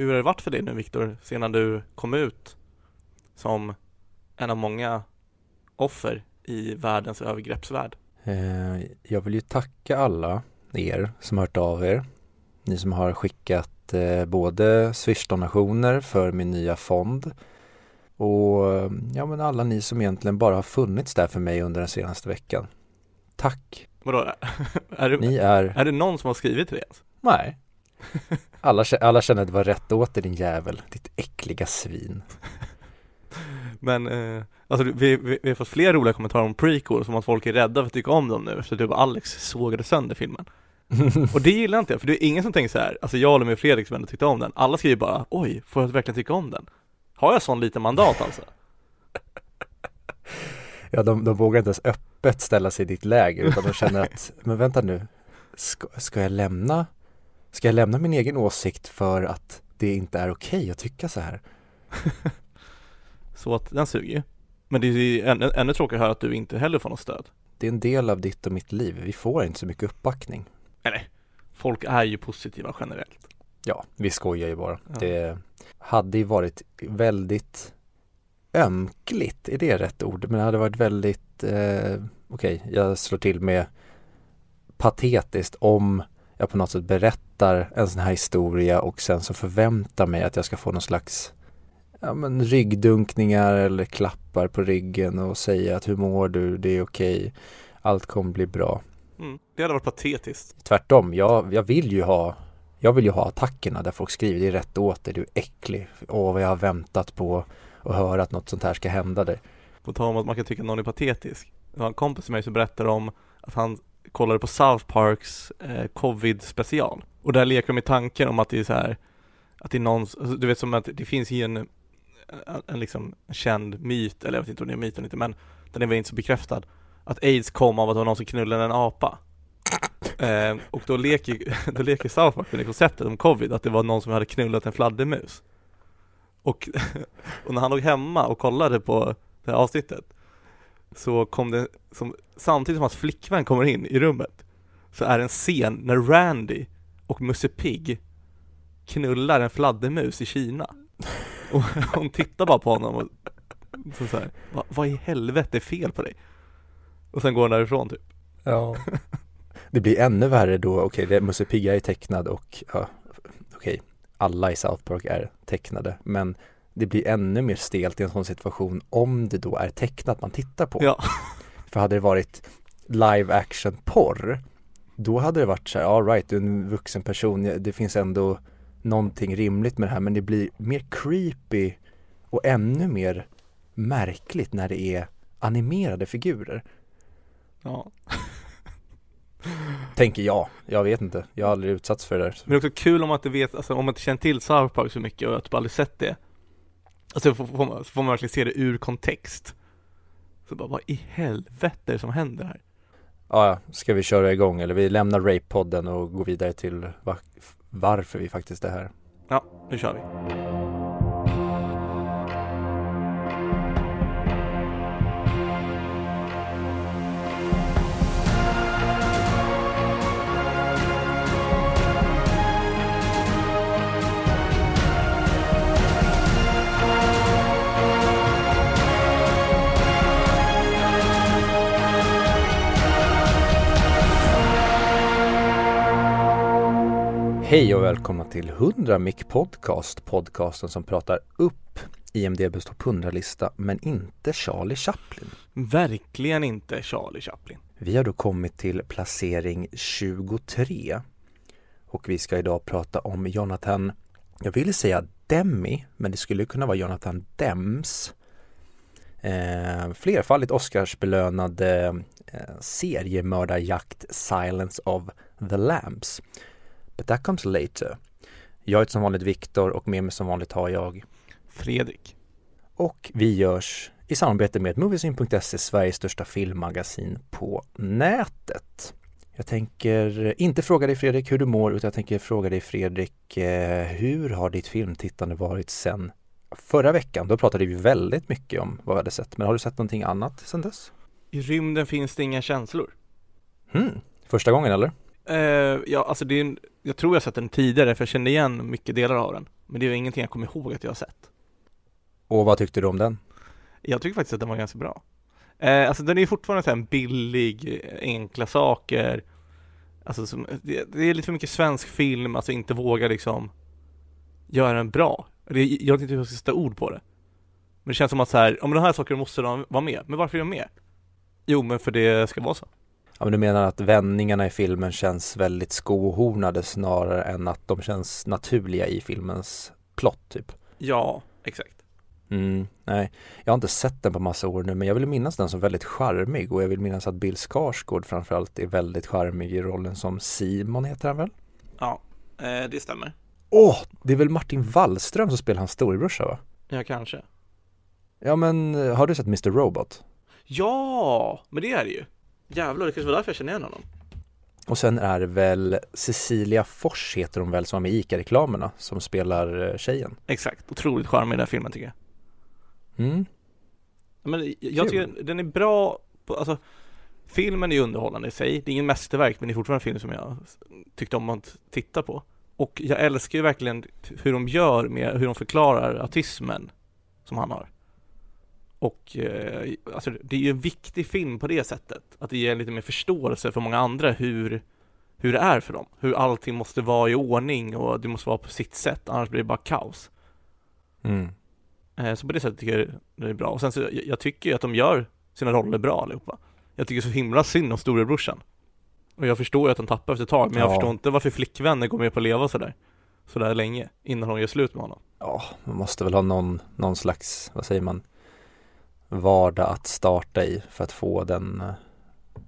Hur har det varit för dig nu Viktor, sedan du kom ut som en av många offer i världens övergreppsvärld? Eh, jag vill ju tacka alla er som har hört av er. Ni som har skickat eh, både Swish-donationer för min nya fond och ja men alla ni som egentligen bara har funnits där för mig under den senaste veckan. Tack! Vadå, är, Ni är, är det någon som har skrivit till dig ens? nej. Alla, alla känner att det var rätt åt dig din jävel, ditt äckliga svin. Men, eh, alltså vi, vi, vi har fått fler roliga kommentarer om prequel som att folk är rädda för att tycka om dem nu du och Alex sågade sönder filmen. Och det gillar inte jag, för det är ingen som tänker så här, alltså jag och med Fredrik som ändå tyckte om den, alla skriver bara oj, får jag verkligen tycka om den? Har jag sån liten mandat alltså? Ja, de, de vågar inte ens öppet ställa sig i ditt läger utan de känner att, men vänta nu, ska, ska jag lämna, ska jag lämna min egen åsikt för att det inte är okej att tycka så här? Så att den suger ju. Men det är ju ännu, ännu tråkigare att höra att du inte heller får något stöd. Det är en del av ditt och mitt liv, vi får inte så mycket uppbackning. Eller, folk är ju positiva generellt. Ja, vi skojar ju bara. Ja. Det hade ju varit väldigt ömkligt, är det rätt ord? Men det hade varit väldigt, eh, okej, jag slår till med patetiskt om jag på något sätt berättar en sån här historia och sen så förväntar mig att jag ska få någon slags ja, men ryggdunkningar eller klappar på ryggen och säga att hur mår du, det är okej, allt kommer bli bra. Mm. Det hade varit patetiskt. Tvärtom, jag, jag vill ju ha jag vill ju ha attackerna där folk skriver det är rätt åt dig, du är äcklig. Åh, vad jag har väntat på att höra att något sånt här ska hända dig. På tal om att man kan tycka att någon är patetisk. Det var en kompis till mig som berättade om att han kollade på South Parks eh, covid special. Och där leker de med tanken om att det är så här att det är någon, alltså, du vet som att det finns ju en, en, en liksom känd myt, eller jag vet inte om det är myt eller inte, men den är väl inte så bekräftad. Att aids kom av att det var någon som knullade en apa. Eh, och då leker, då leker South Park med det konceptet om covid, att det var någon som hade knullat en fladdermus. Och, och när han låg hemma och kollade på det här avsnittet så kom det, som, samtidigt som hans flickvän kommer in i rummet så är det en scen när Randy och Musse Pigg knullar en fladdermus i Kina. Och hon tittar bara på honom och så, så här, Va, vad i helvete är fel på dig? Och sen går hon därifrån typ. Ja. Det blir ännu värre då, okej, okay, Musse Pigga är tecknad och ja, okej, alla i South Park är tecknade, men det blir ännu mer stelt i en sån situation om det då är tecknat man tittar på. Ja. För hade det varit live action porr, då hade det varit så här, all right, du är en vuxen person, det finns ändå någonting rimligt med det här, men det blir mer creepy och ännu mer märkligt när det är animerade figurer. Ja. Tänker jag, jag vet inte, jag har aldrig utsatts för det där. Men det är också kul om att du vet, alltså om man inte känner till South Park så mycket och att du aldrig sett det Alltså får, får, man, så får man verkligen se det ur kontext Så bara, vad i helvete är det som händer här? Ja, ja, ska vi köra igång eller vi lämnar Rape-podden och går vidare till va- varför vi faktiskt är här. Ja, nu kör vi Hej och välkomna till 100 Mic Podcast, podcasten som pratar upp IMDBs topp 100-lista men inte Charlie Chaplin. Verkligen inte Charlie Chaplin Vi har då kommit till placering 23 och vi ska idag prata om Jonathan, jag ville säga Demi, men det skulle kunna vara Jonathan Dems. Eh, flerfaldigt Oscarsbelönade eh, seriemördarjakt Silence of the Lambs. But that comes later. Jag heter som vanligt Viktor och med mig som vanligt har jag Fredrik och vi görs i samarbete med Moviesin.se, Sveriges största filmmagasin på nätet. Jag tänker inte fråga dig Fredrik hur du mår utan jag tänker fråga dig Fredrik eh, hur har ditt filmtittande varit sen förra veckan? Då pratade vi väldigt mycket om vad vi hade sett men har du sett någonting annat sen dess? I rymden finns det inga känslor Hmm. Första gången eller? eh, Ja, alltså det är en, jag tror jag sett den tidigare för jag kände igen mycket delar av den Men det är ingenting jag kommer ihåg att jag har sett. Och vad tyckte du om den? Jag tycker faktiskt att den var ganska bra. Eh, alltså den är fortfarande så här billig, enkla saker. Alltså som, det, det är lite för mycket svensk film, alltså inte våga liksom göra den bra. Det, jag vet inte hur jag ska sätta ord på det. Men det känns som att så här, om de här sakerna måste de vara med. Men varför är de med? Jo, men för det ska vara så. Ja, men du menar att vändningarna i filmen känns väldigt skohornade snarare än att de känns naturliga i filmens plott typ? Ja, exakt. Mm, nej, jag har inte sett den på massa år nu men jag vill minnas den som väldigt charmig och jag vill minnas att Bill Skarsgård framförallt är väldigt charmig i rollen som Simon heter han väl? Ja, eh, det stämmer. Åh, oh, det är väl Martin Wallström som spelar hans storebrorsa va? Ja, kanske. Ja men, eh, har du sett Mr Robot? Ja, men det är det ju. Jävlar, det kanske var därför jag känner igen honom. Och sen är det väl Cecilia Fors heter hon väl som var med i ICA-reklamerna som spelar eh, tjejen. Exakt, otroligt charmig i den här filmen tycker jag. Mm. Men jag tycker den är bra på, alltså Filmen är ju underhållande i sig, det är ingen mästerverk men det är fortfarande en film som jag tyckte om att titta på. Och jag älskar ju verkligen hur de gör med, hur de förklarar autismen som han har. Och eh, alltså det är ju en viktig film på det sättet, att det ger lite mer förståelse för många andra hur, hur det är för dem. Hur allting måste vara i ordning och det måste vara på sitt sätt, annars blir det bara kaos. Mm. Eh, så på det sättet tycker jag det är bra. Och sen så, jag, tycker ju att de gör sina roller bra allihopa. Jag tycker så himla synd om storebrorsan. Och jag förstår ju att han tappar efter ett tag, men jag förstår inte varför flickvänner går med på att leva sådär, sådär länge, innan hon gör slut med honom. Ja, man måste väl ha någon, någon slags, vad säger man, vardag att starta i för att få den, eh,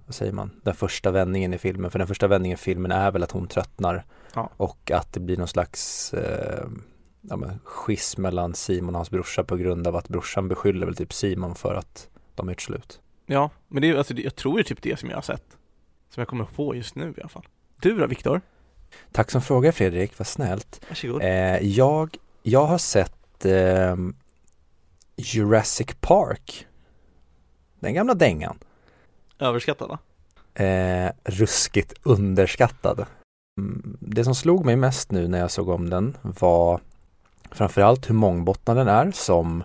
vad säger man, den första vändningen i filmen. För den första vändningen i filmen är väl att hon tröttnar ja. och att det blir någon slags eh, ja, schism mellan Simon och hans brorsa på grund av att brorsan beskyller väl typ Simon för att de är slut. Ja, men det är alltså, jag tror det är typ det som jag har sett. Som jag kommer på just nu i alla fall. Du då Viktor? Tack som frågar Fredrik, vad snällt. Varsågod. Eh, jag, jag har sett eh, Jurassic Park. Den gamla dängan. Överskattad va? Eh, ruskigt underskattad. Mm, det som slog mig mest nu när jag såg om den var framförallt hur mångbottnad den är som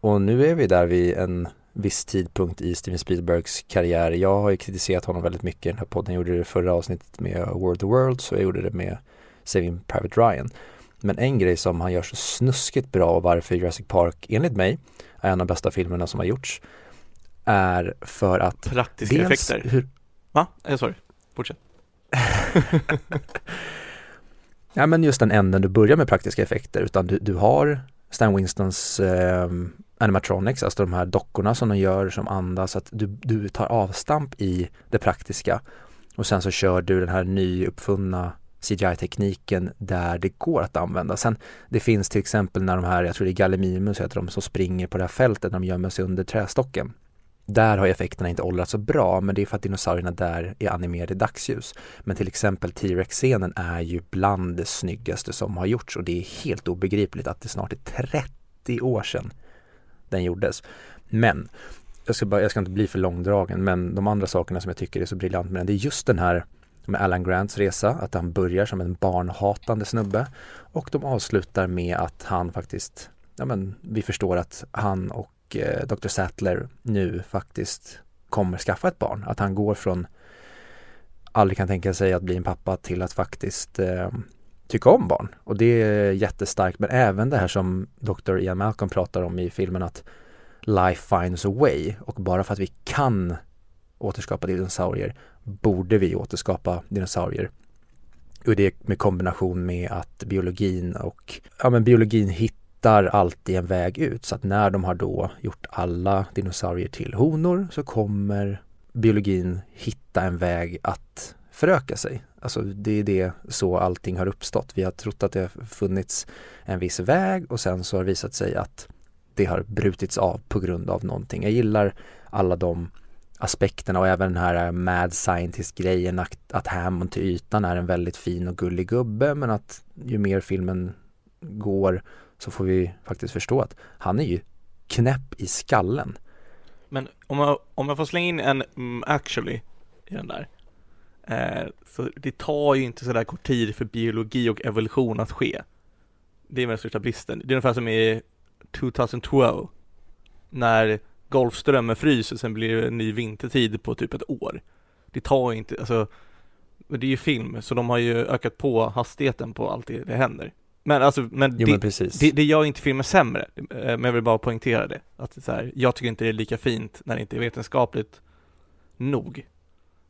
och nu är vi där vid en viss tidpunkt i Steven Spielbergs karriär. Jag har ju kritiserat honom väldigt mycket i den här podden. Jag gjorde det förra avsnittet med World of Worlds och jag gjorde det med Saving Private Ryan. Men en grej som han gör så snuskigt bra och varför Jurassic Park enligt mig är en av de bästa filmerna som har gjorts är för att Praktiska effekter. Hur... Va? Eh, sorry, fortsätt. ja men just den änden du börjar med praktiska effekter utan du, du har Stan Winstons eh, animatronics, alltså de här dockorna som de gör som andas, att du, du tar avstamp i det praktiska och sen så kör du den här nyuppfunna CGI-tekniken där det går att använda. Sen det finns till exempel när de här, jag tror det är Gallimimus heter de, som springer på det här fältet när de gömmer sig under trästocken. Där har effekterna inte åldrats så bra, men det är för att dinosaurierna där är animerade i dagsljus. Men till exempel T-Rex-scenen är ju bland det snyggaste som har gjorts och det är helt obegripligt att det snart är 30 år sedan den gjordes. Men, jag ska, bara, jag ska inte bli för långdragen, men de andra sakerna som jag tycker är så briljant med den, det är just den här med Alan Grants resa, att han börjar som en barnhatande snubbe och de avslutar med att han faktiskt, ja men vi förstår att han och eh, Dr. Sattler nu faktiskt kommer skaffa ett barn. Att han går från aldrig kan tänka sig att bli en pappa till att faktiskt eh, tycka om barn. Och det är jättestarkt. Men även det här som Dr. Ian Malcolm pratar om i filmen att life finds a way. Och bara för att vi kan återskapa dinosaurier borde vi återskapa dinosaurier. Och det med kombination med att biologin och ja men biologin hittar alltid en väg ut så att när de har då gjort alla dinosaurier till honor så kommer biologin hitta en väg att föröka sig. Alltså det är det så allting har uppstått. Vi har trott att det har funnits en viss väg och sen så har det visat sig att det har brutits av på grund av någonting. Jag gillar alla de aspekterna och även den här eh, mad scientist-grejen att, att Hammond till ytan är en väldigt fin och gullig gubbe men att ju mer filmen går så får vi faktiskt förstå att han är ju knäpp i skallen. Men om jag, om jag får slänga in en mm, actually i den där eh, så det tar ju inte sådär kort tid för biologi och evolution att ske. Det är den största bristen. Det är ungefär som i 2012 när Golfströmmen fryser, sen blir det en ny vintertid på typ ett år. Det tar inte, alltså det är ju film, så de har ju ökat på hastigheten på allt det, det händer. Men alltså, men, Jo det, men det, det gör inte filmen sämre, eh, men jag vill bara poängtera det. Att så här, jag tycker inte det är lika fint när det inte är vetenskapligt nog.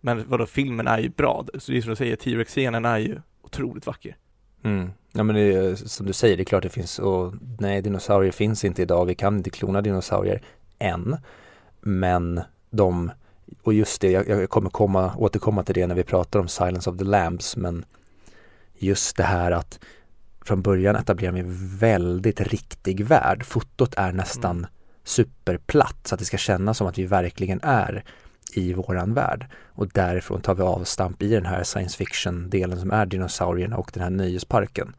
Men vadå, filmen är ju bra. Så det är som du säger, T-Rex-scenen är ju otroligt vacker. Mm. Ja men det är, som du säger, det är klart det finns och nej dinosaurier finns inte idag, vi kan inte klona dinosaurier än. Men de, och just det, jag, jag kommer komma, återkomma till det när vi pratar om Silence of the Lambs, men just det här att från början etablerar vi en väldigt riktig värld. Fotot är nästan Mm. superplatt så att det ska kännas som att vi verkligen är i våran värld. Och därifrån tar vi avstamp i den här science fiction-delen som är dinosaurierna och den här nöjesparken.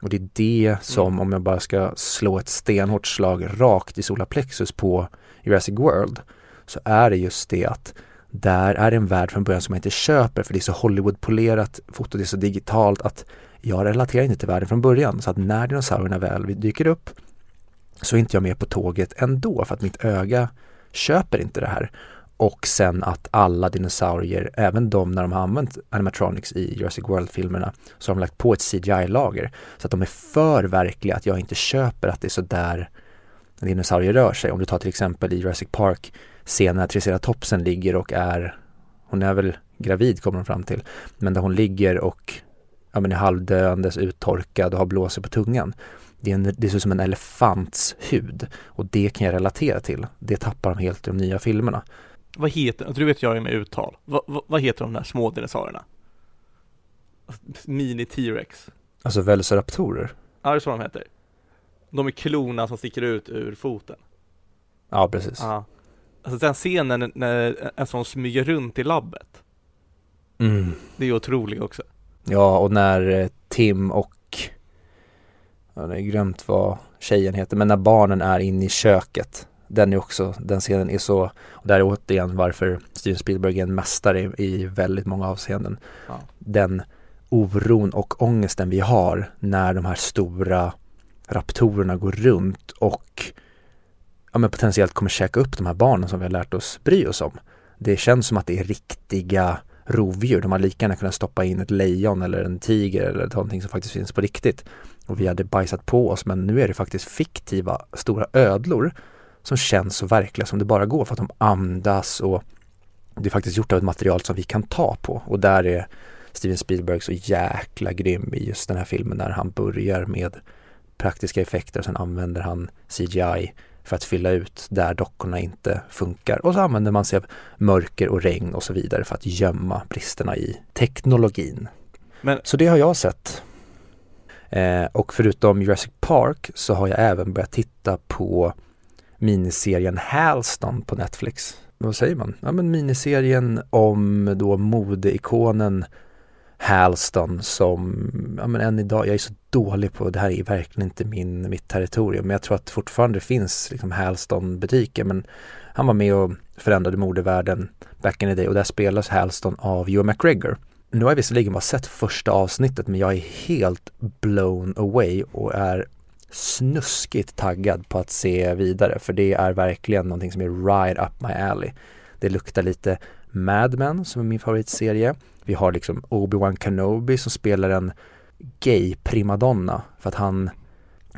Och det är det som, Mm. om jag bara ska slå ett stenhårt slag rakt i solarplexus på Jurassic World, så är det just det att där är en värld från början som jag inte köper för det är så Hollywood-polerat, fotot är så digitalt att jag relaterar inte till världen från början. Så att när dinosaurierna väl dyker upp så är inte jag med på tåget ändå för att mitt öga köper inte det här. Och sen att alla dinosaurier, även de när de har använt animatronics i Jurassic World-filmerna, så har de lagt på ett CGI-lager. Så att de är för verkliga att jag inte köper att det är så där dinosaurier rör sig. Om du tar till exempel i Jurassic Park scenen när triceratopsen ligger och är, hon är väl gravid kommer de fram till, men där hon ligger och ja, men är halvdöendes, uttorkad och har blåsor på tungan. Det, är en, det ser ut som en elefants hud och det kan jag relatera till. Det tappar de helt i de nya filmerna. Vad heter, alltså, du vet jag är med uttal. Vad, vad, vad heter de där små dinosaurierna? Mini T-Rex. Alltså velociraptorer. Ja, det är så de heter. De är klorna som sticker ut ur foten. Ja, precis. Ja. Alltså den scenen när en sån smyger runt i labbet. Mm. Det är otroligt också. Ja, och när eh, Tim och jag har glömt vad tjejen heter, men när barnen är inne i köket. Den är också, den scenen är så, och där är återigen varför Steven Spielberg är en mästare i, i väldigt många avseenden. Ja. Den oron och ångesten vi har när de här stora raptorerna går runt och ja, men potentiellt kommer käka upp de här barnen som vi har lärt oss bry oss om. Det känns som att det är riktiga rovdjur. De har lika gärna kunnat stoppa in ett lejon eller en tiger eller någonting som faktiskt finns på riktigt. Och vi hade bajsat på oss men nu är det faktiskt fiktiva stora ödlor som känns så verkliga som det bara går för att de andas och det är faktiskt gjort av ett material som vi kan ta på och där är Steven Spielberg så jäkla grym i just den här filmen när han börjar med praktiska effekter och sen använder han CGI för att fylla ut där dockorna inte funkar och så använder man sig av mörker och regn och så vidare för att gömma bristerna i teknologin. Men- Så det har jag sett. Eh, och förutom Jurassic Park så har jag även börjat titta på miniserien Halston på Netflix. Vad säger man? Ja men miniserien om då modeikonen Halston som, ja men än idag, jag är så dålig på, det här är verkligen inte min, mitt territorium, men jag tror att fortfarande finns liksom Halston butiker, men han var med och förändrade modevärlden back in the day och där spelas Halston av Joe McGregor. Nu har jag visserligen bara sett första avsnittet men jag är helt blown away och är snuskigt taggad på att se vidare för det är verkligen någonting som är right up my alley. Det luktar lite Mad Men som är min favoritserie. Vi har liksom Obi-Wan Kenobi som spelar en gay primadonna för att han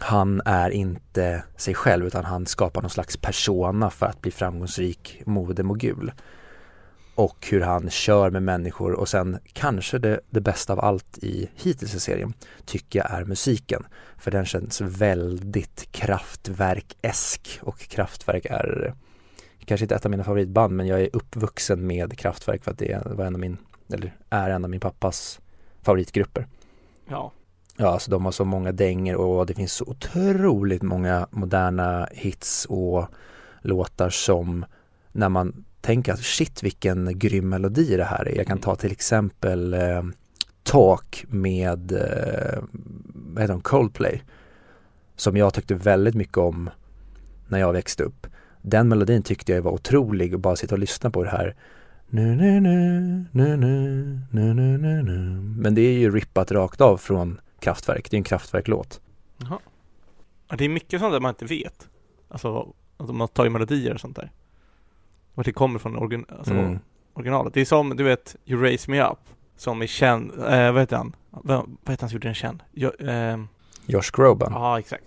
han är inte sig själv utan han skapar någon slags persona för att bli framgångsrik modemogul. Och hur han kör med människor och sen kanske det, det bästa av allt i hittills i serien tycker jag är musiken. För den känns väldigt kraftverk-esk och kraftverk är kanske inte ett av mina favoritband men jag är uppvuxen med kraftverk för att det var en av min, eller är en av min pappas favoritgrupper. Ja. Ja, alltså de har så många dänger och det finns så otroligt många moderna hits och låtar som när man tänker att shit vilken grym melodi det här är. Jag kan ta till exempel eh, Talk med eh, vad heter de, Coldplay som jag tyckte väldigt mycket om när jag växte upp. Den melodin tyckte jag var otrolig och bara sitta och lyssna på det här nu, nu, nu, nu, nu, nu, nu, nu, nu. Men det är ju rippat rakt av från Kraftwerk, det är en Kraftwerk-låt. Jaha. Ja, det är mycket sånt där man inte vet. Alltså, alltså man tar ju melodier och sånt där. Vart det kommer från origin alltså, Mm. originalet. Det är som, du vet, You Raise Me Up. Som är känd, eh, vad heter han? Vad, vad heter han som gjorde den känd? Jo, ehm, Josh Groban. Ja, exakt.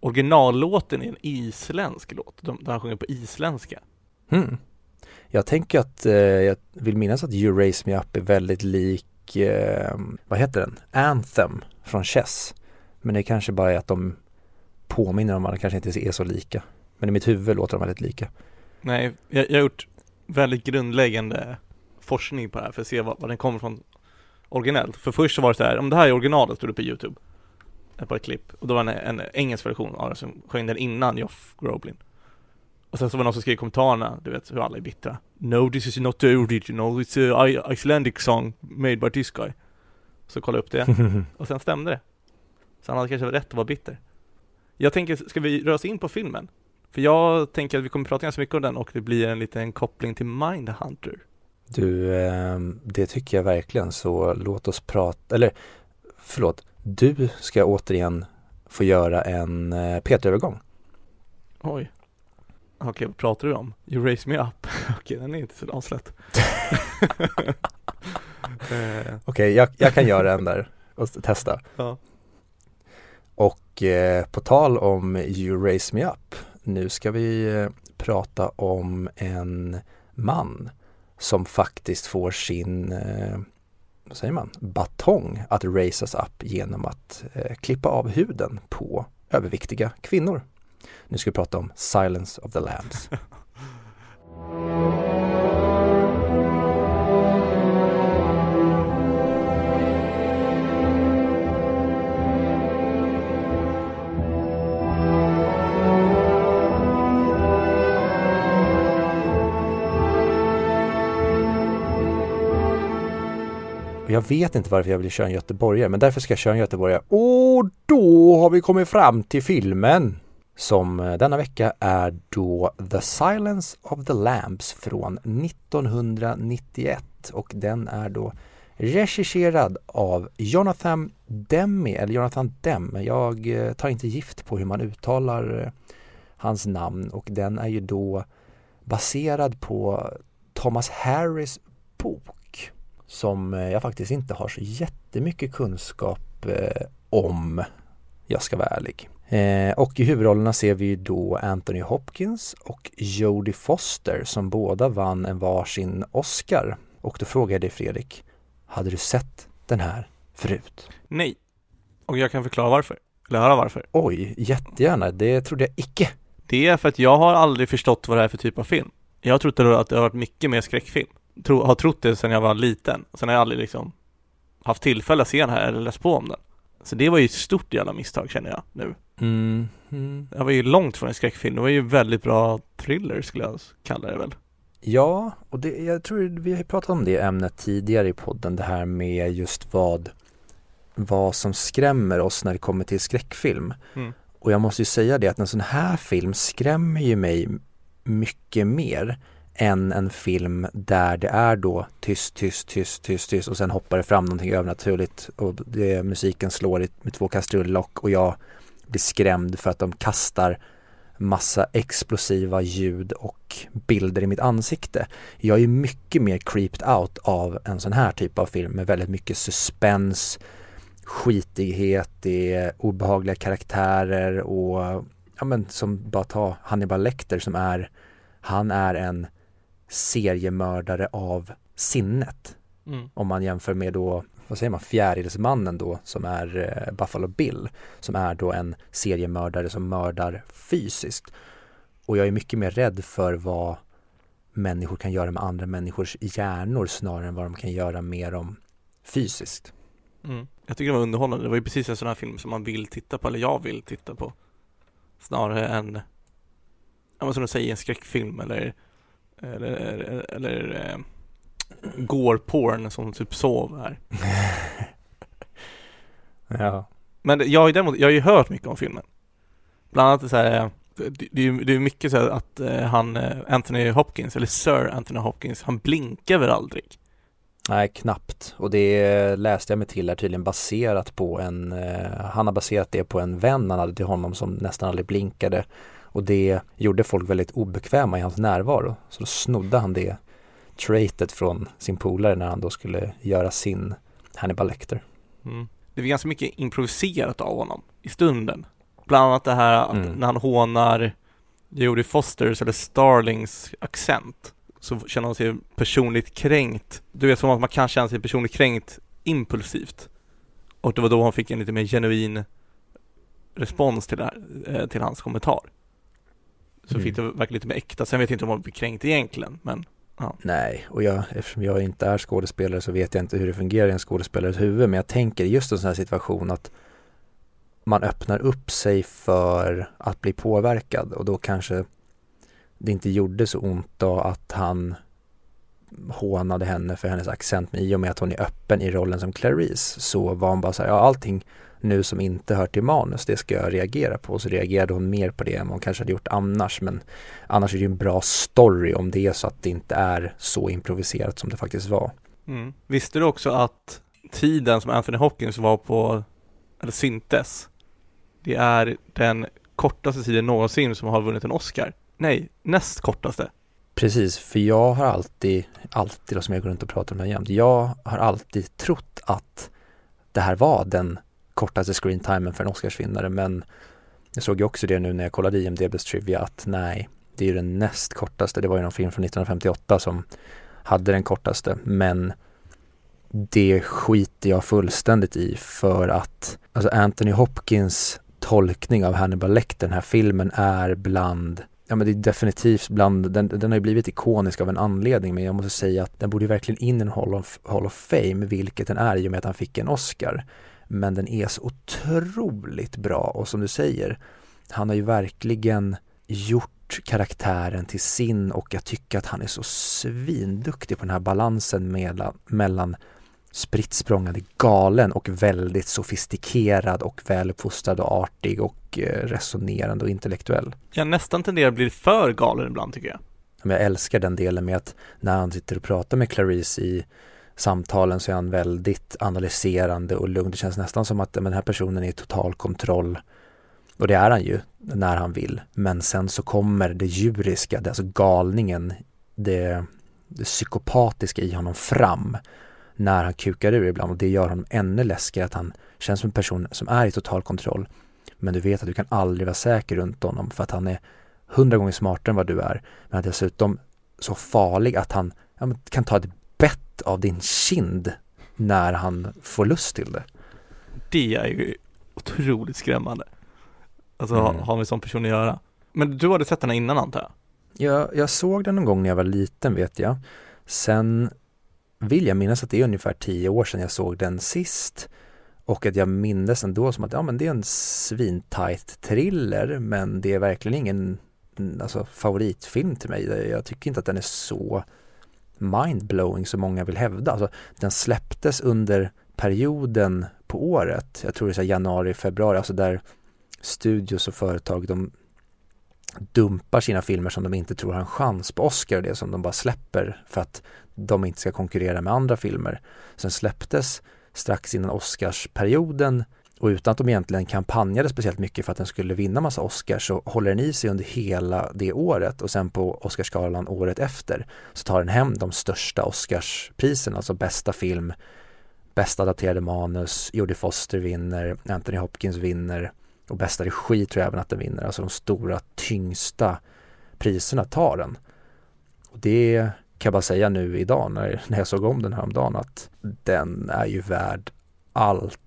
Originallåten är en isländsk låt, de- där han sjunger på isländska. Mm. Jag tänker att, eh, jag vill minnas att You Raise Me Up är väldigt lik, eh, vad heter den? Anthem från Chess. Men det kanske bara är att de påminner om varandra, kanske inte är så lika. Men i mitt huvud låter de väldigt lika. Nej, jag, jag har gjort väldigt grundläggande forskning på det här för att se vad, vad den kommer från originellt. För först så var det så här, om det här är originalet stod det på Youtube. Ett par klipp. Och då var det en, en engelsk version av det som sjöng den innan Joff Groblin. Och sen så var det någon som skrev i kommentarerna, du vet hur alla är bittra. No this is not the original, it's a Icelandic song made by this guy. Så kolla upp det. Och sen stämde det. Så han hade kanske rätt att vara bitter. Jag tänker, ska vi röra oss in på filmen? För jag tänker att vi kommer prata ganska mycket om den och det blir en liten koppling till Mindhunter. Du, eh, det tycker jag verkligen så låt oss prata, eller förlåt, du ska återigen få göra en eh, Peter-övergång. Oj. Okej, vad pratar du om? You raise me up. Okej, den är inte så aslätt. Okej, jag, jag kan göra en där och testa. ja. Och eh, på tal om You Raise Me Up, nu ska vi eh, prata om en man som faktiskt får sin, eh, vad säger man, batong att raisas up genom att eh, klippa av huden på överviktiga kvinnor. Nu ska vi prata om Silence of the Lambs. Och jag vet inte varför jag vill köra en göteborgare, men därför ska jag köra en göteborgare. Och då har vi kommit fram till filmen som eh, denna vecka är då The Silence of the Lambs från 1991 och den är då regisserad av Jonathan Demme, eller Jonathan Demme. Jag eh, tar inte gift på hur man uttalar eh, hans namn och den är ju då baserad på Thomas Harris bok som eh, jag faktiskt inte har så jättemycket kunskap eh, om, jag ska vara ärlig. Eh, och i huvudrollerna ser vi då Anthony Hopkins och Jodie Foster som båda vann en varsin Oscar. Och då frågar jag dig Fredrik, hade du sett den här förut? Nej. Och jag kan förklara varför. Eller höra varför. Oj, jättegärna, det trodde jag icke. Det är för att jag har aldrig förstått vad det är för typ av film. Jag trott att det har varit mycket mer skräckfilm. Tro, har trott det sedan jag var liten. Sen har jag aldrig liksom haft tillfälle att se den här eller läst på om den. Så det var ju ett stort jävla misstag känner jag nu. Mm, mm. Jag var ju långt från en skräckfilm. Det var ju väldigt bra thriller skulle jag kalla det väl. Ja, och det, jag tror vi har pratat om det ämnet tidigare i podden, det här med just vad, vad som skrämmer oss när det kommer till skräckfilm. Mm. Och jag måste ju säga det att en sån här film skrämmer ju mig mycket mer än en film där det är då tyst, tyst, tyst, tyst, tyst och sen hoppar det fram någonting övernaturligt och det, musiken slår i, med två kastrullock och jag blir skrämd för att de kastar massa explosiva ljud och bilder i mitt ansikte. Jag är mycket mer creeped out av en sån här typ av film med väldigt mycket suspens, skitighet, det är obehagliga karaktärer och ja men som bara ta Hannibal Lecter som är, han är en seriemördare av sinnet. Mm. Om man jämför med då, vad säger man, fjärilsmannen då som är eh, Buffalo Bill som är då en seriemördare som mördar fysiskt. Och jag är mycket mer rädd för vad människor kan göra med andra människors hjärnor snarare än vad de kan göra med dem fysiskt. Mm. Jag tycker det var underhållande. Det var ju precis en sån här film som man vill titta på, eller jag vill titta på. Snarare än, ja men som du säger, en skräckfilm eller, eller, eller, eller eh, gore-porn som typ sov här. Ja. Men jag har ju däremot, jag har ju hört mycket om filmen. Bland annat så här, det, är det är mycket så här att eh, han, eh, Anthony Hopkins, eller Sir Anthony Hopkins, han blinkar väl aldrig? Nej, knappt. Och det läste jag mig till är tydligen baserat på en, han har baserat det på en vän han hade till honom som nästan aldrig blinkade. Och det gjorde folk väldigt obekväma i hans närvaro. Så då snodde han det traitet från sin polare när han då skulle göra sin Hannibal Lecter. Mm. Det är ganska mycket improviserat av honom i stunden. Bland annat det här att Mm. när han hånar Jodie Fosters eller Starlings accent så känner han sig personligt kränkt. Du vet som att man kan känna sig personligt kränkt impulsivt. Och det var då han fick en lite mer genuin respons till, här, eh, till hans kommentar. Så Mm. fick det verka lite mer äkta. Sen vet jag inte om han blev kränkt egentligen, men Nej, och jag, eftersom jag inte är skådespelare så vet jag inte hur det fungerar i en skådespelares huvud. Men jag tänker just en sån här situation att man öppnar upp sig för att bli påverkad och då kanske det inte gjorde så ont då att han hånade henne för hennes accent men i och med att hon är öppen i rollen som Clarice så var hon bara så här, ja allting nu som inte hör till manus, det ska jag reagera på. Så reagerade hon mer på det än hon kanske hade gjort annars. Men annars är det ju en bra story om det är så att det inte är så improviserat som det faktiskt var. Mm. Visste du också att tiden som Anthony Hopkins var på, eller syntes, det är den kortaste tiden någonsin som har vunnit en Oscar? Nej, näst kortaste. Precis, för jag har alltid, alltid som jag går runt och pratar om det här jämt, jag har alltid trott att det här var den kortaste screentimern för en Oscarsvinnare men jag såg ju också det nu när jag kollade IMDB's Trivia att nej, det är ju den näst kortaste, det var ju någon film från 1958 som hade den kortaste men det skiter jag fullständigt i för att alltså Anthony Hopkins tolkning av Hannibal Lecter, den här filmen är bland Ja men det är definitivt bland, den, den har ju blivit ikonisk av en anledning men jag måste säga att den borde ju verkligen in i en Hall of, Hall of Fame, vilket den är i och med att han fick en Oscar. Men den är så otroligt bra och som du säger, han har ju verkligen gjort karaktären till sin och jag tycker att han är så svinduktig på den här balansen mellan, mellan spritt språngande galen och väldigt sofistikerad och väluppfostrad och artig och eh, resonerande och intellektuell. Jag nästan tenderar att bli för galen ibland tycker jag. Men jag älskar den delen med att när han sitter och pratar med Clarice i samtalen så är han väldigt analyserande och lugn. Det känns nästan som att men, den här personen är i total kontroll. Och det är han ju när han vill. Men sen så kommer det djuriska, det, alltså galningen, det, det psykopatiska i honom fram när han kukar ur ibland och det gör honom ännu läskigare att han känns som en person som är i total kontroll. Men du vet att du kan aldrig vara säker runt honom för att han är hundra gånger smartare än vad du är. Men dessutom så farlig att han ja, kan ta ett bett av din kind när han får lust till det. Det är ju otroligt skrämmande. Alltså Mm. ha, ha med sån person att göra. Men du hade sett den här innan antar jag? Jag, jag såg den någon gång när jag var liten vet jag. Sen vill jag minnas att det är ungefär tio år sedan jag såg den sist. Och att jag minns ändå som att ja men det är en svintajt thriller men det är verkligen ingen mm, alltså, favoritfilm till mig. Jag tycker inte att den är så mindblowing som många vill hävda. Alltså, den släpptes under perioden på året, jag tror det är januari, februari, alltså där studios och företag de dumpar sina filmer som de inte tror har en chans på Oscar och det som de bara släpper för att de inte ska konkurrera med andra filmer. Sen släpptes strax innan Oscarsperioden och utan att de egentligen kampanjade speciellt mycket för att den skulle vinna massa Oscars så håller den i sig under hela det året och sen på Oscarsgalan året efter så tar den hem de största Oscarspriserna, alltså bästa film, bästa adapterade manus, Jodie Foster vinner, Anthony Hopkins vinner och bästa regi tror jag även att den vinner, alltså de stora tyngsta priserna tar den. Och det kan jag bara säga nu idag när, när jag såg om den här om dagen att den är ju värd allt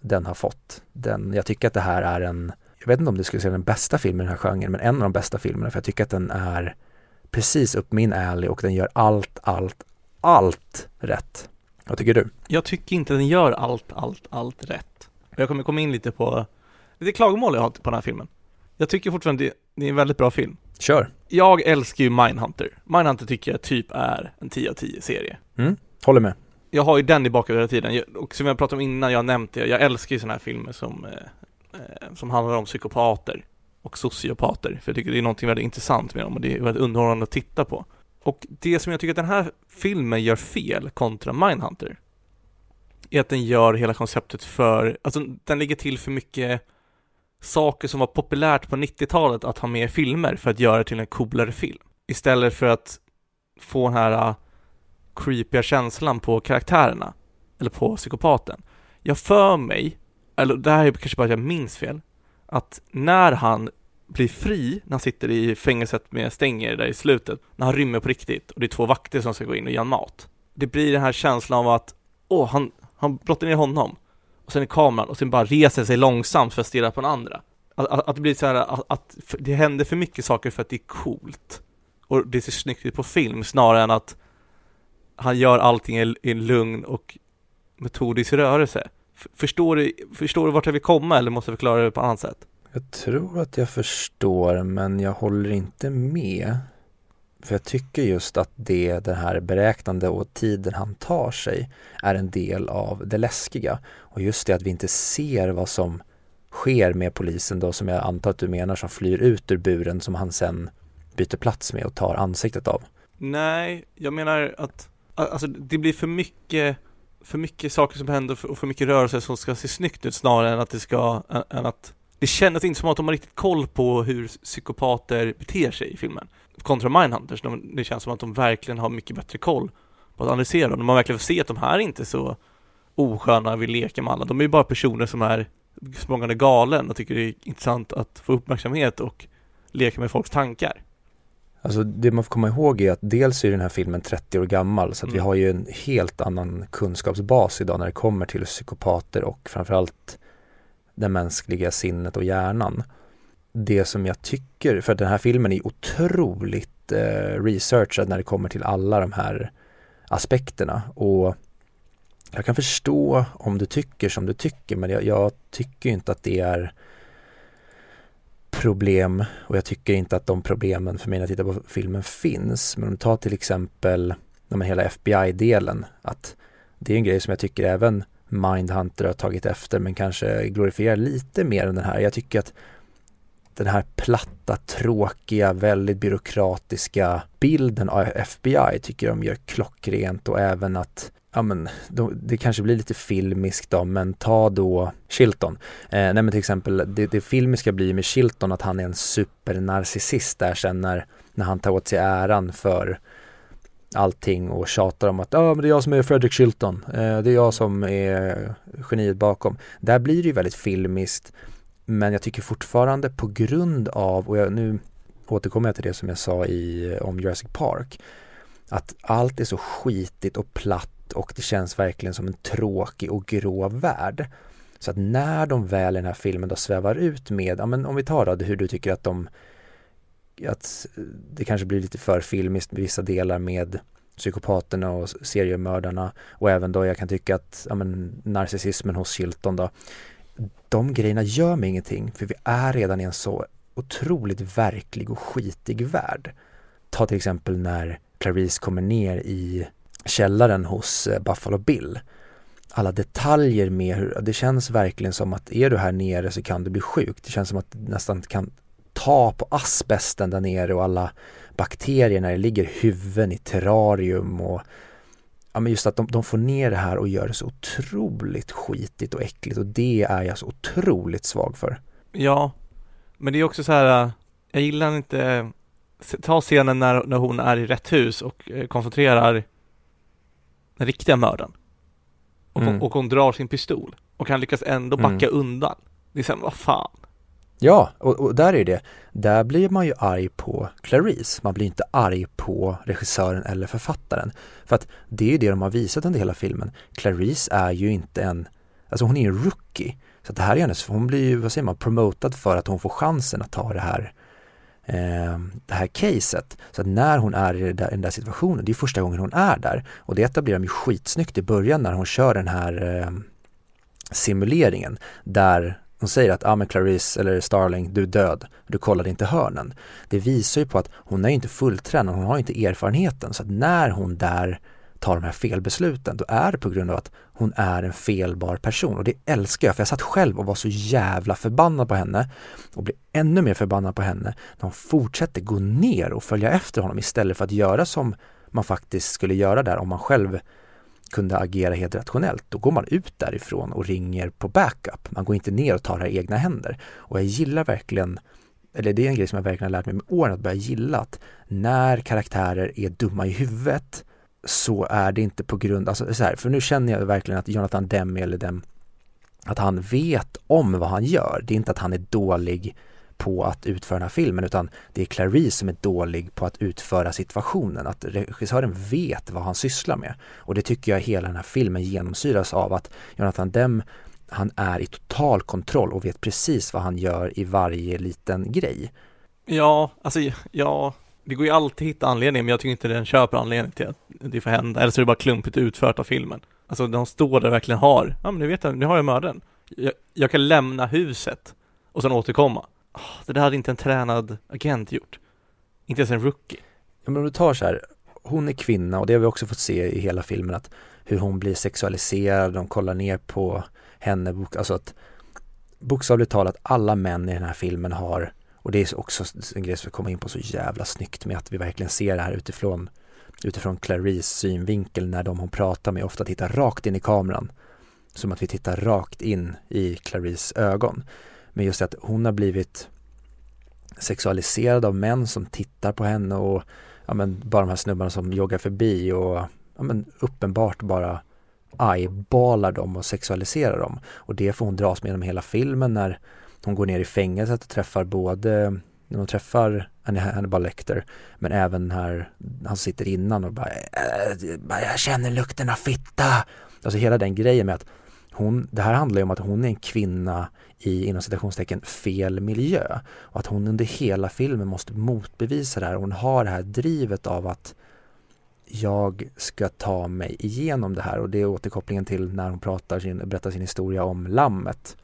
den har fått. Den, jag tycker att det här är en, jag vet inte om det skulle säga den bästa filmen i den här genren, men en av de bästa filmerna för jag tycker att den är precis upp min alley och den gör allt, allt, allt rätt. Vad tycker du? Jag tycker inte den gör allt, allt, allt rätt. Jag kommer komma in lite på, lite klagomål jag har på den här filmen. Jag tycker fortfarande det, det är en väldigt bra film. Kör! Jag älskar ju Mindhunter. Mindhunter tycker jag typ är en 10 av 10 serie. Mm, håller med. Jag har ju den i bakhuvudet hela tiden, och som jag pratade om innan, jag har nämnt det, jag älskar ju sådana här filmer som, eh, eh, som handlar om psykopater och sociopater, för jag tycker det är någonting väldigt intressant med dem och det är väldigt underhållande att titta på. Och det som jag tycker att den här filmen gör fel kontra Mindhunter är att den gör hela konceptet för, alltså den ligger till för mycket saker som var populärt på 90-talet att ha med i filmer för att göra till en coolare film. Istället för att få den här creepiga känslan på karaktärerna, eller på psykopaten. Jag för mig, eller det här är kanske bara att jag minns fel, att när han blir fri, när han sitter i fängelset med stänger där i slutet, när han rymmer på riktigt och det är två vakter som ska gå in och ge mat. Det blir den här känslan av att, åh, han, han brottar ner honom. Och sen är kameran och sen bara reser sig långsamt för att stirra på den andra. Att, att, att det blir så här, att, att, det händer för mycket saker för att det är coolt. Och det ser snyggt ut på film snarare än att han gör allting i, i en lugn och metodisk rörelse. Förstår du, förstår du vart jag vill komma eller måste jag förklara det på annat sätt? Jag tror att jag förstår men jag håller inte med. För jag tycker just att det, den här beräknande och tiden han tar sig är en del av det läskiga. Och just det att vi inte ser vad som sker med polisen då som jag antar att du menar som flyr ut ur buren som han sen byter plats med och tar ansiktet av. Nej, jag menar att alltså, det blir för mycket för mycket saker som händer och för mycket rörelser som ska se snyggt ut snarare än att det ska, än att det kändes inte som att de har riktigt koll på hur psykopater beter sig i filmen. Kontra Mindhunters, de, det känns som att de verkligen har mycket bättre koll på att analysera dem. Man verkligen får se att de här är inte så osköna, vill leka med alla. De är ju bara personer som är språngande galen och tycker det är intressant att få uppmärksamhet och leka med folks tankar. Alltså det man får komma ihåg är att dels är den här filmen 30 år gammal så att mm. vi har ju en helt annan kunskapsbas idag när det kommer till psykopater och framförallt det mänskliga sinnet och hjärnan. Det som jag tycker, för den här filmen är otroligt eh, researchad när det kommer till alla de här aspekterna och jag kan förstå om du tycker som du tycker men jag, jag tycker inte att det är problem och jag tycker inte att de problemen för mig när jag tittar på filmen finns. Men om du tar till exempel men hela FBI-delen, att det är en grej som jag tycker även Mindhunter har tagit efter men kanske glorifierar lite mer än den här. Jag tycker att den här platta, tråkiga, väldigt byråkratiska bilden av FBI tycker de gör klockrent och även att ja men då, det kanske blir lite filmiskt då, men ta då Chilton. Eh, nej men till exempel, det, det filmiska blir med Chilton att han är en supernarcissist där sen när, när han tar åt sig äran för allting och tjatar om att ah, men det är jag som är Fredrik Chilton, eh, det är jag som är geniet bakom. Där blir det ju väldigt filmiskt, men jag tycker fortfarande på grund av, och jag, nu återkommer jag till det som jag sa i, om Jurassic Park, att allt är så skitigt och platt och det känns verkligen som en tråkig och grå värld. Så att när de väl i den här filmen då svävar ut med, ja men om vi tar då hur du tycker att de, att det kanske blir lite för filmiskt med vissa delar med psykopaterna och seriemördarna och även då jag kan tycka att, ja men narcissismen hos Chilton då, de grejerna gör mig ingenting för vi är redan i en så otroligt verklig och skitig värld. Ta till exempel när Clarice kommer ner i källaren hos eh, Buffalo Bill. Alla detaljer med hur, det känns verkligen som att är du här nere så kan du bli sjuk. Det känns som att du nästan kan ta på asbesten där nere och alla bakterier när det ligger huvuden i terrarium och ja men just att de, de får ner det här och gör det så otroligt skitigt och äckligt och det är jag så otroligt svag för. Ja, men det är också så här, eh, jag gillar inte, eh, ta scenen när, när hon är i rätt hus och koncentrerar den riktiga mördaren. Och, mm. och hon drar sin pistol och han lyckas ändå backa mm. undan. Det är såhär, vad fan. Ja, och, och, där är det. Där blir man ju arg på Clarice. Man blir inte arg på regissören eller författaren. För att det är ju det de har visat under hela filmen. Clarice är ju inte en, alltså hon är ju en rookie. Så att det här är hennes, hon blir ju, vad säger man, promotad för att hon får chansen att ta det här Eh, det här caset. Så att när hon är i den där situationen, det är första gången hon är där. Och det etablerar de ju skitsnyggt i början när hon kör den här eh, simuleringen där hon säger att, ja ah, men Clarice eller Starling, du är död, du kollade inte hörnen. Det visar ju på att hon är inte fulltränad, hon har inte erfarenheten. Så att när hon där tar de här felbesluten, då är det på grund av att hon är en felbar person och det älskar jag för jag satt själv och var så jävla förbannad på henne och blev ännu mer förbannad på henne när hon fortsätter gå ner och följa efter honom istället för att göra som man faktiskt skulle göra där om man själv kunde agera helt rationellt. Då går man ut därifrån och ringer på backup. Man går inte ner och tar det här i egna händer. Och jag gillar verkligen eller det är en grej som jag verkligen har lärt mig med åren, att börja gilla att när karaktärer är dumma i huvudet så är det inte på grund, alltså så här, för nu känner jag verkligen att Jonathan Demme eller dem, att han vet om vad han gör. Det är inte att han är dålig på att utföra den här filmen utan det är Clarice som är dålig på att utföra situationen. Att regissören vet vad han sysslar med. Och det tycker jag hela den här filmen genomsyras av att Jonathan Demme han är i total kontroll och vet precis vad han gör i varje liten grej. Ja, alltså ja, det går ju alltid att hitta anledningar, men jag tycker inte den köper anledning till att det får hända, eller så är det bara klumpigt utfört av filmen. Alltså de står där och verkligen har, ja men nu vet jag, nu har jag mördaren. Jag, jag kan lämna huset och sen återkomma. Oh, det där hade inte en tränad agent gjort. Inte ens en rookie. Ja, men om du tar så här, hon är kvinna och det har vi också fått se i hela filmen att hur hon blir sexualiserad, de kollar ner på henne, alltså att bokstavligt talat alla män i den här filmen har och det är också en grej som vi kommer in på så jävla snyggt med att vi verkligen ser det här utifrån utifrån Clarice synvinkel när de hon pratar med ofta tittar rakt in i kameran. Som att vi tittar rakt in i Clarice ögon. Men just att hon har blivit sexualiserad av män som tittar på henne och ja, men, bara de här snubbarna som joggar förbi och ja, men, uppenbart bara eyeballar dem och sexualiserar dem. Och det får hon dras med genom hela filmen när hon går ner i fängelset och träffar både när hon träffar Hannibal Lecter men även här han sitter innan och bara, äh, jag känner lukten av fitta. Alltså hela den grejen med att hon, det här handlar ju om att hon är en kvinna i inom citationstecken fel miljö och att hon under hela filmen måste motbevisa det här. Hon har det här drivet av att jag ska ta mig igenom det här och det är återkopplingen till när hon pratar sin, berättar sin historia om lammet.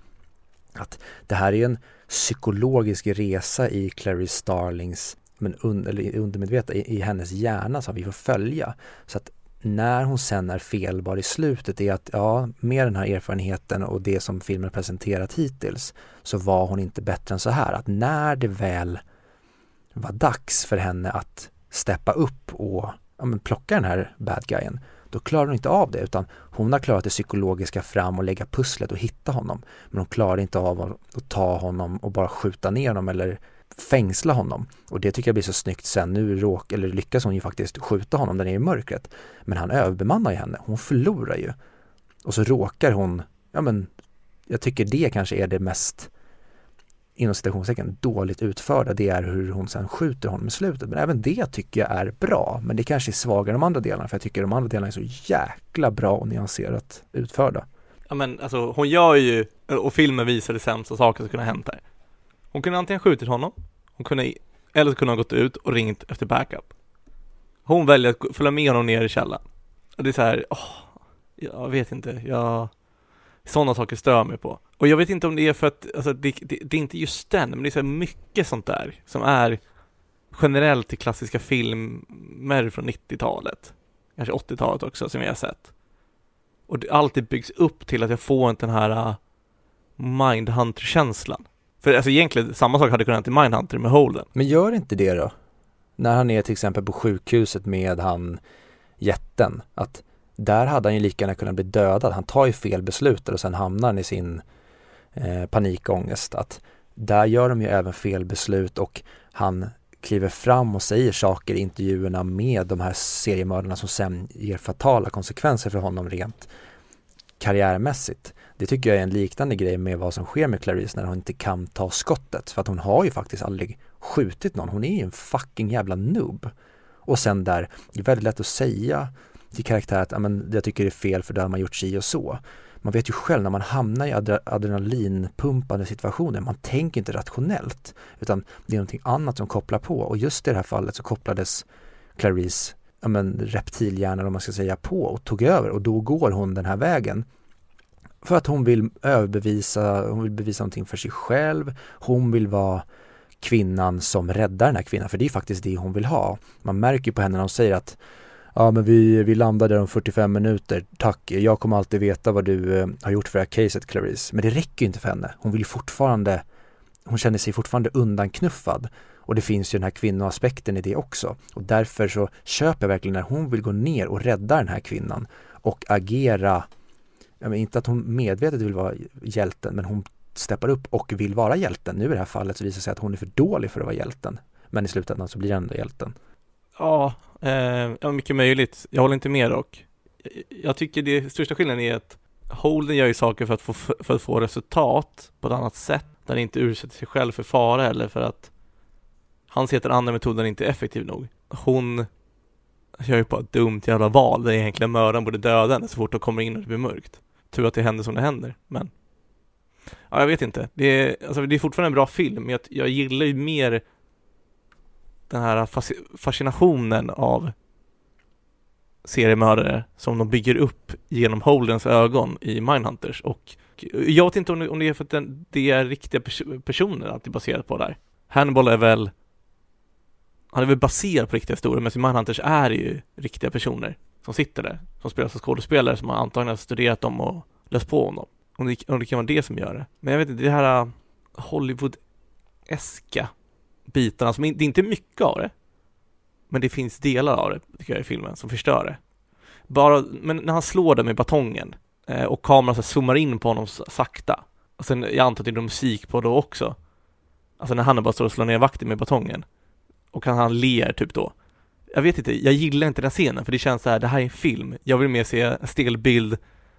Att det här är en psykologisk resa i Clarice Starlings men un, eller undermedvetna, i, i hennes hjärna som vi får följa. Så att när hon sen är felbar i slutet är att ja, med den här erfarenheten och det som filmen presenterat hittills så var hon inte bättre än så här. Att när det väl var dags för henne att steppa upp och ja, men plocka den här bad guyen, då klarar hon inte av det utan hon har klarat det psykologiska fram och lägga pusslet och hitta honom. Men hon klarar inte av att ta honom och bara skjuta ner honom eller fängsla honom. Och det tycker jag blir så snyggt sen. Nu råk, eller lyckas hon ju faktiskt skjuta honom där nere i mörkret. Men han överbemannar ju henne. Hon förlorar ju. Och så råkar hon, ja men, jag tycker det kanske är det mest inom citationstecken dåligt utförda, det är hur hon sen skjuter honom i slutet. Men även det tycker jag är bra. Men det kanske är svagare de andra delarna, för jag tycker de andra delarna är så jäkla bra och nyanserat utförda. Ja men alltså hon gör ju, och filmen visar det sämsta saker som kunde ha hänt här. Hon kunde antingen skjutit honom, hon kunde, eller så kunde hon gått ut och ringt efter backup. Hon väljer att följa med honom ner i källaren. Och det är så här, åh, jag vet inte, jag sådana saker stör mig på. Och jag vet inte om det är för att, alltså det, det, det är inte just den, men det är så mycket sånt där som är generellt i klassiska filmer från 90-talet. Kanske 80-talet också, som vi har sett. Och det alltid byggs upp till att jag får inte den här uh, Mindhunter-känslan. För alltså egentligen, samma sak hade kunnat hända i Mindhunter med Holden. Men gör inte det då? När han är till exempel på sjukhuset med han jätten, att där hade han ju lika gärna kunnat bli dödad. Han tar ju fel beslut och sen hamnar han i sin eh, panikångest. Att där gör de ju även fel beslut och han kliver fram och säger saker i intervjuerna med de här seriemördarna som sen ger fatala konsekvenser för honom rent karriärmässigt. Det tycker jag är en liknande grej med vad som sker med Clarice när hon inte kan ta skottet. För att hon har ju faktiskt aldrig skjutit någon. Hon är ju en fucking jävla nubb. Och sen där, det är väldigt lätt att säga till karaktär att men, jag tycker det är fel för då har man gjort si och så. Man vet ju själv när man hamnar i adrenalinpumpande situationer, man tänker inte rationellt utan det är någonting annat som kopplar på. Och just i det här fallet så kopplades Clarice ja, men, reptilhjärnan om man ska säga på och tog över. Och då går hon den här vägen. För att hon vill överbevisa, hon vill bevisa någonting för sig själv, hon vill vara kvinnan som räddar den här kvinnan, för det är faktiskt det hon vill ha. Man märker på henne när hon säger att Ja men vi, vi där om 45 minuter, tack. Jag kommer alltid veta vad du eh, har gjort för det här caset Clarice. Men det räcker ju inte för henne. Hon vill ju fortfarande, hon känner sig fortfarande undanknuffad. Och det finns ju den här kvinnoaspekten i det också. Och därför så köper jag verkligen när hon vill gå ner och rädda den här kvinnan och agera, jag menar, inte att hon medvetet vill vara hjälten, men hon steppar upp och vill vara hjälten. Nu i det här fallet så visar det sig att hon är för dålig för att vara hjälten. Men i slutändan så blir han ändå hjälten. Ja, eh, ja, mycket möjligt. Jag håller inte med dock. Jag tycker det största skillnaden är att Holden gör ju saker för att få, för att få resultat på ett annat sätt. Där han inte ursätter sig själv för fara eller för att han ser att den andra metoden inte är effektiv nog. Hon gör ju bara ett dumt jävla val där egentligen mördaren borde döda henne så fort hon kommer in och det blir mörkt. Tur att det händer som det händer, men Ja, jag vet inte. Det är, alltså, det är fortfarande en bra film, men jag, jag gillar ju mer den här fascinationen av seriemördare som de bygger upp genom Holdens ögon i Mindhunters och jag vet inte om det, om det är för att den, det är riktiga pers personer alltid baserat på där. Hannibal är väl han är väl baserad på riktiga historier, men i Mindhunters är det ju riktiga personer som sitter där, som spelar som skådespelare som har antagligen har studerat dem och läst på om dem. Om det, om det kan vara det som gör det. Men jag vet inte, det här äh, Hollywood-eska bitarna, som, det är inte mycket av det, men det finns delar av det, tycker jag, i filmen som förstör det. Bara, men när han slår den med batongen eh, och kameran så zoomar in på honom sakta, och sen, jag antar att det är musik på då också, alltså när han bara står och slår ner vakten med batongen, och han, han ler typ då. Jag vet inte, jag gillar inte den scenen, för det känns så här, det här är en film, jag vill mer se en stel bild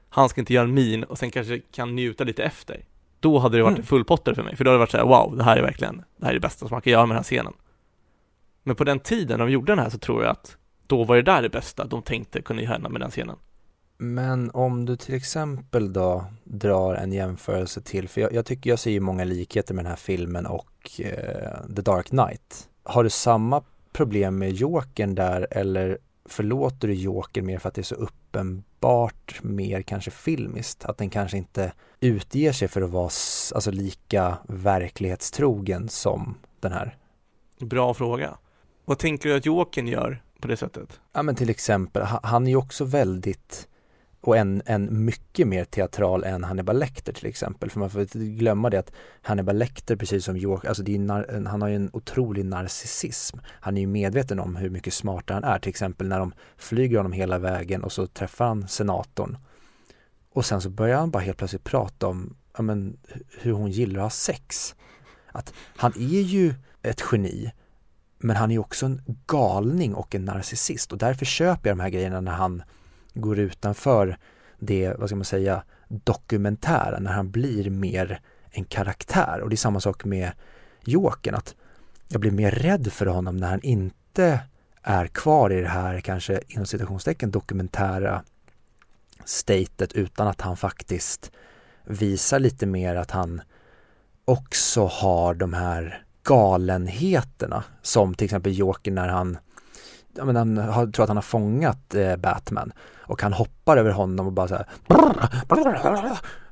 han ska inte göra en min och sen kanske kan njuta lite efter. Då hade det varit mm. en fullpottare för mig, för då hade det varit så här, wow, det här är verkligen, det här är det bästa som man kan göra med den här scenen. Men på den tiden de gjorde den här så tror jag att då var det där det bästa de tänkte kunde hända med den scenen. Men om du till exempel då drar en jämförelse till, för jag, jag tycker jag ser ju många likheter med den här filmen och eh, The Dark Knight. Har du samma problem med Jokern där eller förlåter du Jokern mer för att det är så uppenbart mer kanske filmiskt? Att den kanske inte utger sig för att vara alltså, lika verklighetstrogen som den här? Bra fråga. Vad tänker du att Jokern gör på det sättet? Ja men till exempel, han är ju också väldigt och en, en mycket mer teatral än Hannibal Lecter till exempel. För man får inte glömma det att Hannibal Lecter precis som York, alltså det är han har ju en otrolig narcissism. Han är ju medveten om hur mycket smartare han är. Till exempel när de flyger honom hela vägen och så träffar han senatorn. Och sen så börjar han bara helt plötsligt prata om ja, men, hur hon gillar att ha sex. Att han är ju ett geni men han är också en galning och en narcissist och därför köper jag de här grejerna när han går utanför det, vad ska man säga, dokumentära när han blir mer en karaktär. Och det är samma sak med Jokern, att jag blir mer rädd för honom när han inte är kvar i det här kanske inom citationstecken dokumentära statet utan att han faktiskt visar lite mer att han också har de här galenheterna som till exempel Joker när han ja, men han har, tror att han har fångat eh, Batman och han hoppar över honom och bara så här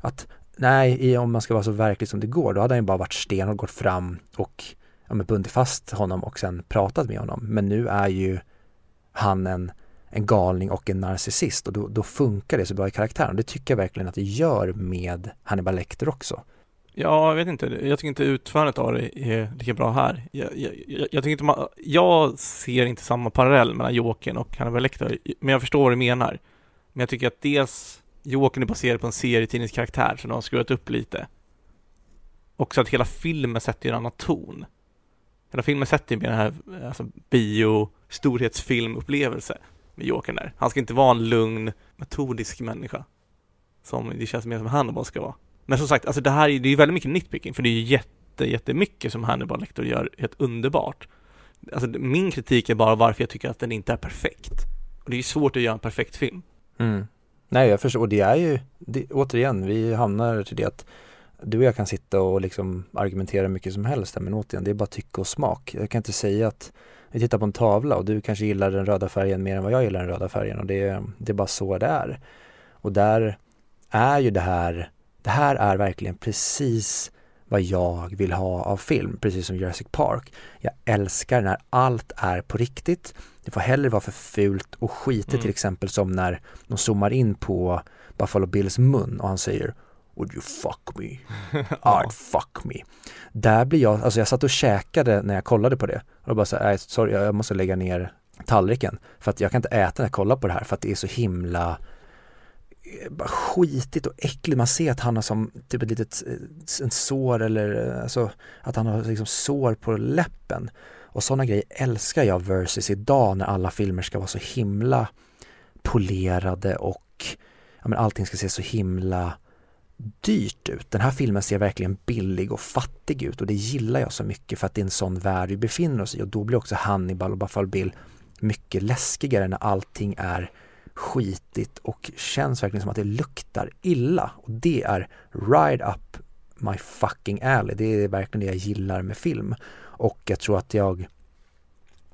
att nej, om man ska vara så verklig som det går, då hade han ju bara varit sten och gått fram och ja, men bundit fast honom och sen pratat med honom. Men nu är ju han en, en galning och en narcissist och då, då funkar det så bra i karaktären. Det tycker jag verkligen att det gör med Hannibal Lecter också. Ja, jag vet inte. Jag tycker inte utförandet av det är lika bra här. Jag, jag, jag, jag tycker inte man, jag ser inte samma parallell mellan Jokern och Hannibal Lecter, men jag förstår vad du menar. Men jag tycker att dels Jokern är baserad på en serietidningskaraktär som de har skruvat upp lite. Också att hela filmen sätter en annan ton. Hela filmen sätter ju mer den här alltså, bio storhetsfilmupplevelse med Jokern där. Han ska inte vara en lugn, metodisk människa. Som det känns mer som Hannibal ska vara. Men som sagt, alltså det här är, det är väldigt mycket nitpicking för det är ju jätte, jättemycket som Hannibal Lecter gör helt underbart. Alltså min kritik är bara varför jag tycker att den inte är perfekt. Och det är ju svårt att göra en perfekt film. Mm. Nej, jag förstår. Och det är ju, det, återigen, vi hamnar till det att du och jag kan sitta och liksom argumentera mycket som helst här, men återigen, det är bara tycke och smak. Jag kan inte säga att vi tittar på en tavla och du kanske gillar den röda färgen mer än vad jag gillar den röda färgen och det, det är bara så det är. Och där är ju det här det här är verkligen precis vad jag vill ha av film, precis som Jurassic Park. Jag älskar när allt är på riktigt. Det får hellre vara för fult och skitigt Mm. till exempel som när de zoomar in på Buffalo Bills mun och han säger Would you fuck me? I'd fuck me. Där blir jag, alltså jag satt och käkade när jag kollade på det och då bara så här, "Nej, sorry jag måste lägga ner tallriken för att jag kan inte äta när jag kollar på det här för att det är så himla Eh, bara skitigt och äckligt. Man ser att han har som typ ett litet eh, en sår eller eh, alltså att han har liksom sår på läppen. Och sådana grejer älskar jag versus idag när alla filmer ska vara så himla polerade och ja, men allting ska se så himla dyrt ut. Den här filmen ser verkligen billig och fattig ut och det gillar jag så mycket för att det är en sån värld vi befinner oss i och då blir också Hannibal och Buffalo Bill mycket läskigare när allting är skitigt och känns verkligen som att det luktar illa och det är ride up my fucking alley. Det är verkligen det jag gillar med film och jag tror att jag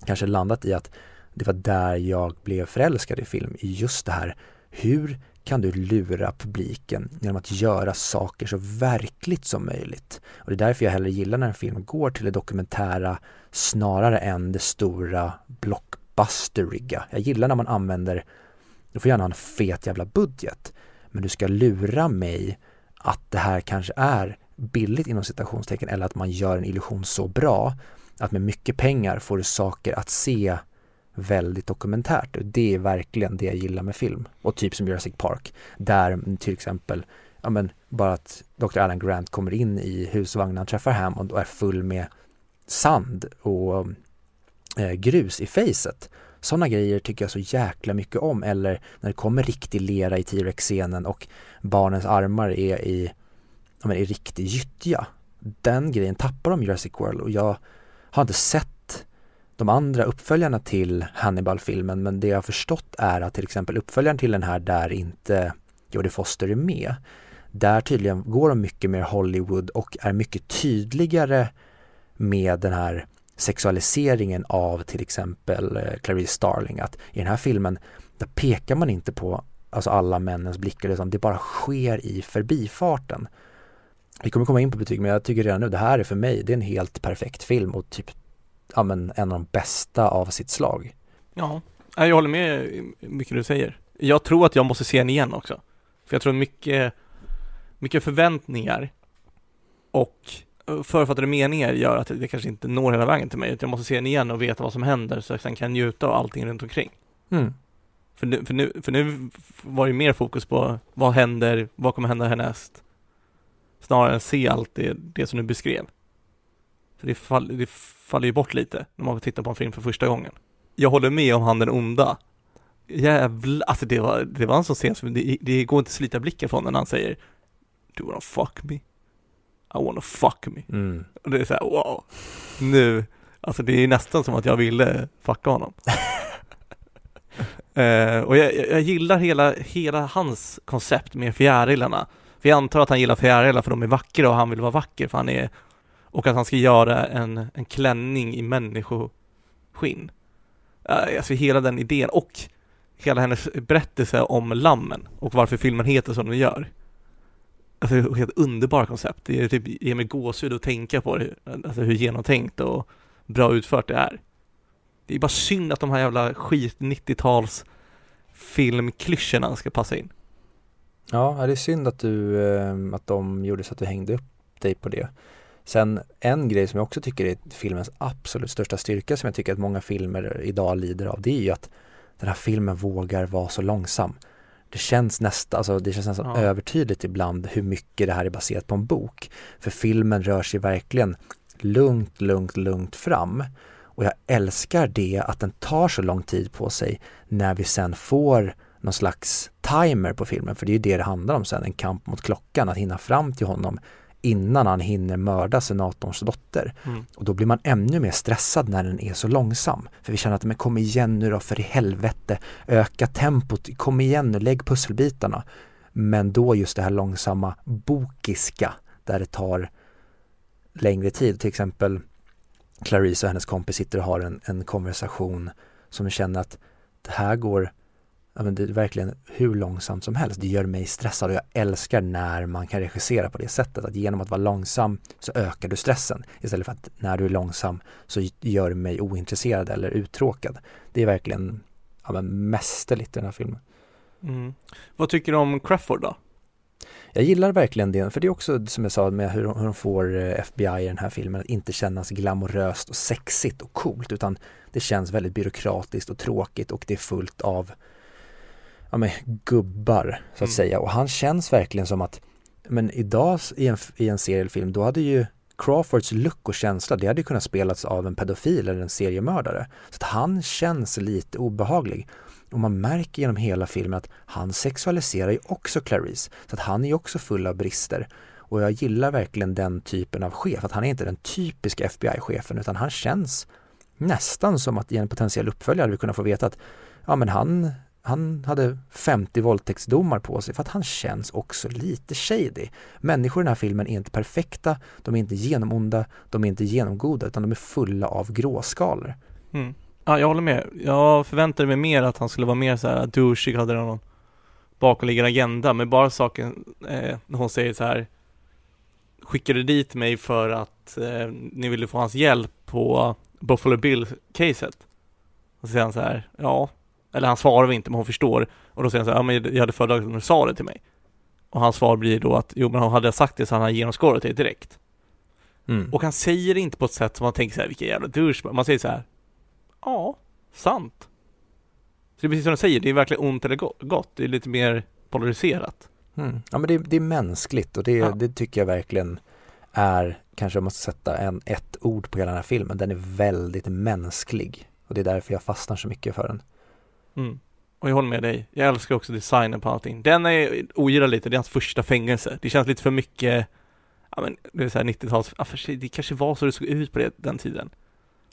kanske landat i att det var där jag blev förälskad i film, i just det här hur kan du lura publiken genom att göra saker så verkligt som möjligt. Och det är därför jag hellre gillar när en film går till det dokumentära snarare än det stora blockbusteriga. Jag gillar när man använder, du får gärna ha en fet jävla budget, men du ska lura mig att det här kanske är billigt inom citationstecken eller att man gör en illusion så bra att med mycket pengar får du saker att se väldigt dokumentärt. Och det är verkligen det jag gillar med film. Och typ som Jurassic Park, där till exempel, ja men bara att Dr. Alan Grant kommer in i husvagnen, träffar Hammond och är full med sand och eh, grus i facet. Sådana grejer tycker jag så jäkla mycket om. Eller när det kommer riktig lera i T-Rex-scenen och barnens armar är i, ja men i riktig gyttja. Den grejen tappar de i Jurassic World och jag har inte sett de andra uppföljarna till Hannibal-filmen men det jag har förstått är att till exempel uppföljaren till den här där inte Jodie Foster är med där tydligen går de mycket mer Hollywood och är mycket tydligare med den här sexualiseringen av till exempel eh, Clarice Starling att i den här filmen där pekar man inte på alltså alla männens blickar utan det bara sker i förbifarten. Vi kommer komma in på betyg men jag tycker redan nu det här är för mig det är en helt perfekt film och typ ja, men en av de bästa av sitt slag. Ja, jag håller med i mycket du säger. Jag tror att jag måste se den igen också. För jag tror mycket, mycket förväntningar och författade meningar gör att det kanske inte når hela vägen till mig. Utan jag måste se den igen och veta vad som händer så jag sen kan njuta av allting runt omkring. Mm. För nu, för, nu, för nu var det mer fokus på vad händer, vad kommer hända härnäst? Snarare än se allt det, det som du beskrev. Så det, fall, det faller ju bort lite när man tittar på en film för första gången. Jag håller med om han den onda. Jävlar, alltså det var, det var en sån scen som, det, det går inte att slita blicken från när han säger Do you wanna fuck me? I wanna fuck me. Mm. Och det är såhär, wow. Nu, alltså det är nästan som att jag ville fucka honom. Eh, och jag, jag, gillar hela, hela hans koncept med fjärilarna. För jag antar att han gillar fjärilar för de är vackra och han vill vara vacker för han är och att han ska göra en, en klänning i människoskinn. Uh, alltså hela den idén och hela hennes berättelse om lammen och varför filmen heter som den gör. Alltså det är ett helt underbart koncept. Det är typ, ger mig gåshud att tänka på det, alltså hur genomtänkt och bra utfört det är. Det är bara synd att de här jävla skit 90-tals filmklyschorna ska passa in. Ja, det är synd att du, eh, att de gjorde så att du hängde upp dig på det. Sen en grej som jag också tycker är filmens absolut största styrka som jag tycker att många filmer idag lider av det är ju att den här filmen vågar vara så långsam. Det känns nästan, alltså det känns nästan Ja. övertydligt ibland hur mycket det här är baserat på en bok. För filmen rör sig verkligen lugnt, lugnt, lugnt fram. Och jag älskar det att den tar så lång tid på sig när vi sen får någon slags timer på filmen, för det är ju det det handlar om sen, en kamp mot klockan, att hinna fram till honom innan han hinner mörda senatorns dotter. Mm. Och då blir man ännu mer stressad när den är så långsam. För vi känner att, men kom igen nu då för i helvete, öka tempot, kom igen nu, lägg pusselbitarna. Men då just det här långsamma bokiska, där det tar längre tid. Till exempel Clarice och hennes kompis sitter och har en, en konversation som känner att det här går ja, men det är verkligen hur långsamt som helst. Det gör mig stressad och jag älskar när man kan regissera på det sättet. Att genom att vara långsam så ökar du stressen istället för att när du är långsam så gör det mig ointresserad eller uttråkad. Det är verkligen ja, men mästerligt i den här filmen. Mm. Vad tycker du om Crawford då? Jag gillar verkligen det, för det är också som jag sa med hur, hur de får eh, FBI i den här filmen att inte kännas glamoröst och sexigt och coolt utan det känns väldigt byråkratiskt och tråkigt och det är fullt av ja, men, gubbar så att mm. säga och han känns verkligen som att men idag i en, i en seriefilm då hade ju Crawfords look och känsla, det hade kunnat spelats av en pedofil eller en seriemördare. Så att han känns lite obehaglig. Och man märker genom hela filmen att han sexualiserar ju också Clarice. Så att han är ju också full av brister. Och jag gillar verkligen den typen av chef, att han är inte den typiska FBI-chefen utan han känns nästan som att i en potentiell uppföljare hade vi kunnat få veta att ja men han, han hade 50 våldtäktsdomar på sig för att han känns också lite shady. Människor i den här filmen är inte perfekta, de är inte genomonda, de är inte genomgoda utan de är fulla av gråskalor. Mm. Ja, jag håller med. Jag förväntade mig mer att han skulle vara mer så här douchig, hade någon bakomliggande agenda, men bara saken eh, när hon säger så här skickade dit mig för att eh, ni ville få hans hjälp på Buffalo Bill-caset. Och så säger han så här, ja, eller han svarar inte men hon förstår och då säger han så här, ja men jag hade föredragit om du sa det till mig. Och hans svar blir då att, jo men hade jag sagt det så hade han genomskådat det direkt. Mm. Och han säger det inte på ett sätt som man tänker så här, vilken jävla douche. Man säger så här, ja, sant. Så det är precis som du säger, det är verkligen ont eller gott. Det är lite mer polariserat. Mm. Ja men det, det, är mänskligt och det, ja. det tycker jag verkligen är, kanske jag måste sätta en, ett ord på hela den här filmen, den är väldigt mänsklig. Och det är därför jag fastnar så mycket för den. Mm. Och jag håller med dig. Jag älskar också designen på allting. Den är ogillar lite, det är hans första fängelse. Det känns lite för mycket, ja men det är såhär 90-tals, ja, för sig, det kanske var så det såg ut på det, den tiden.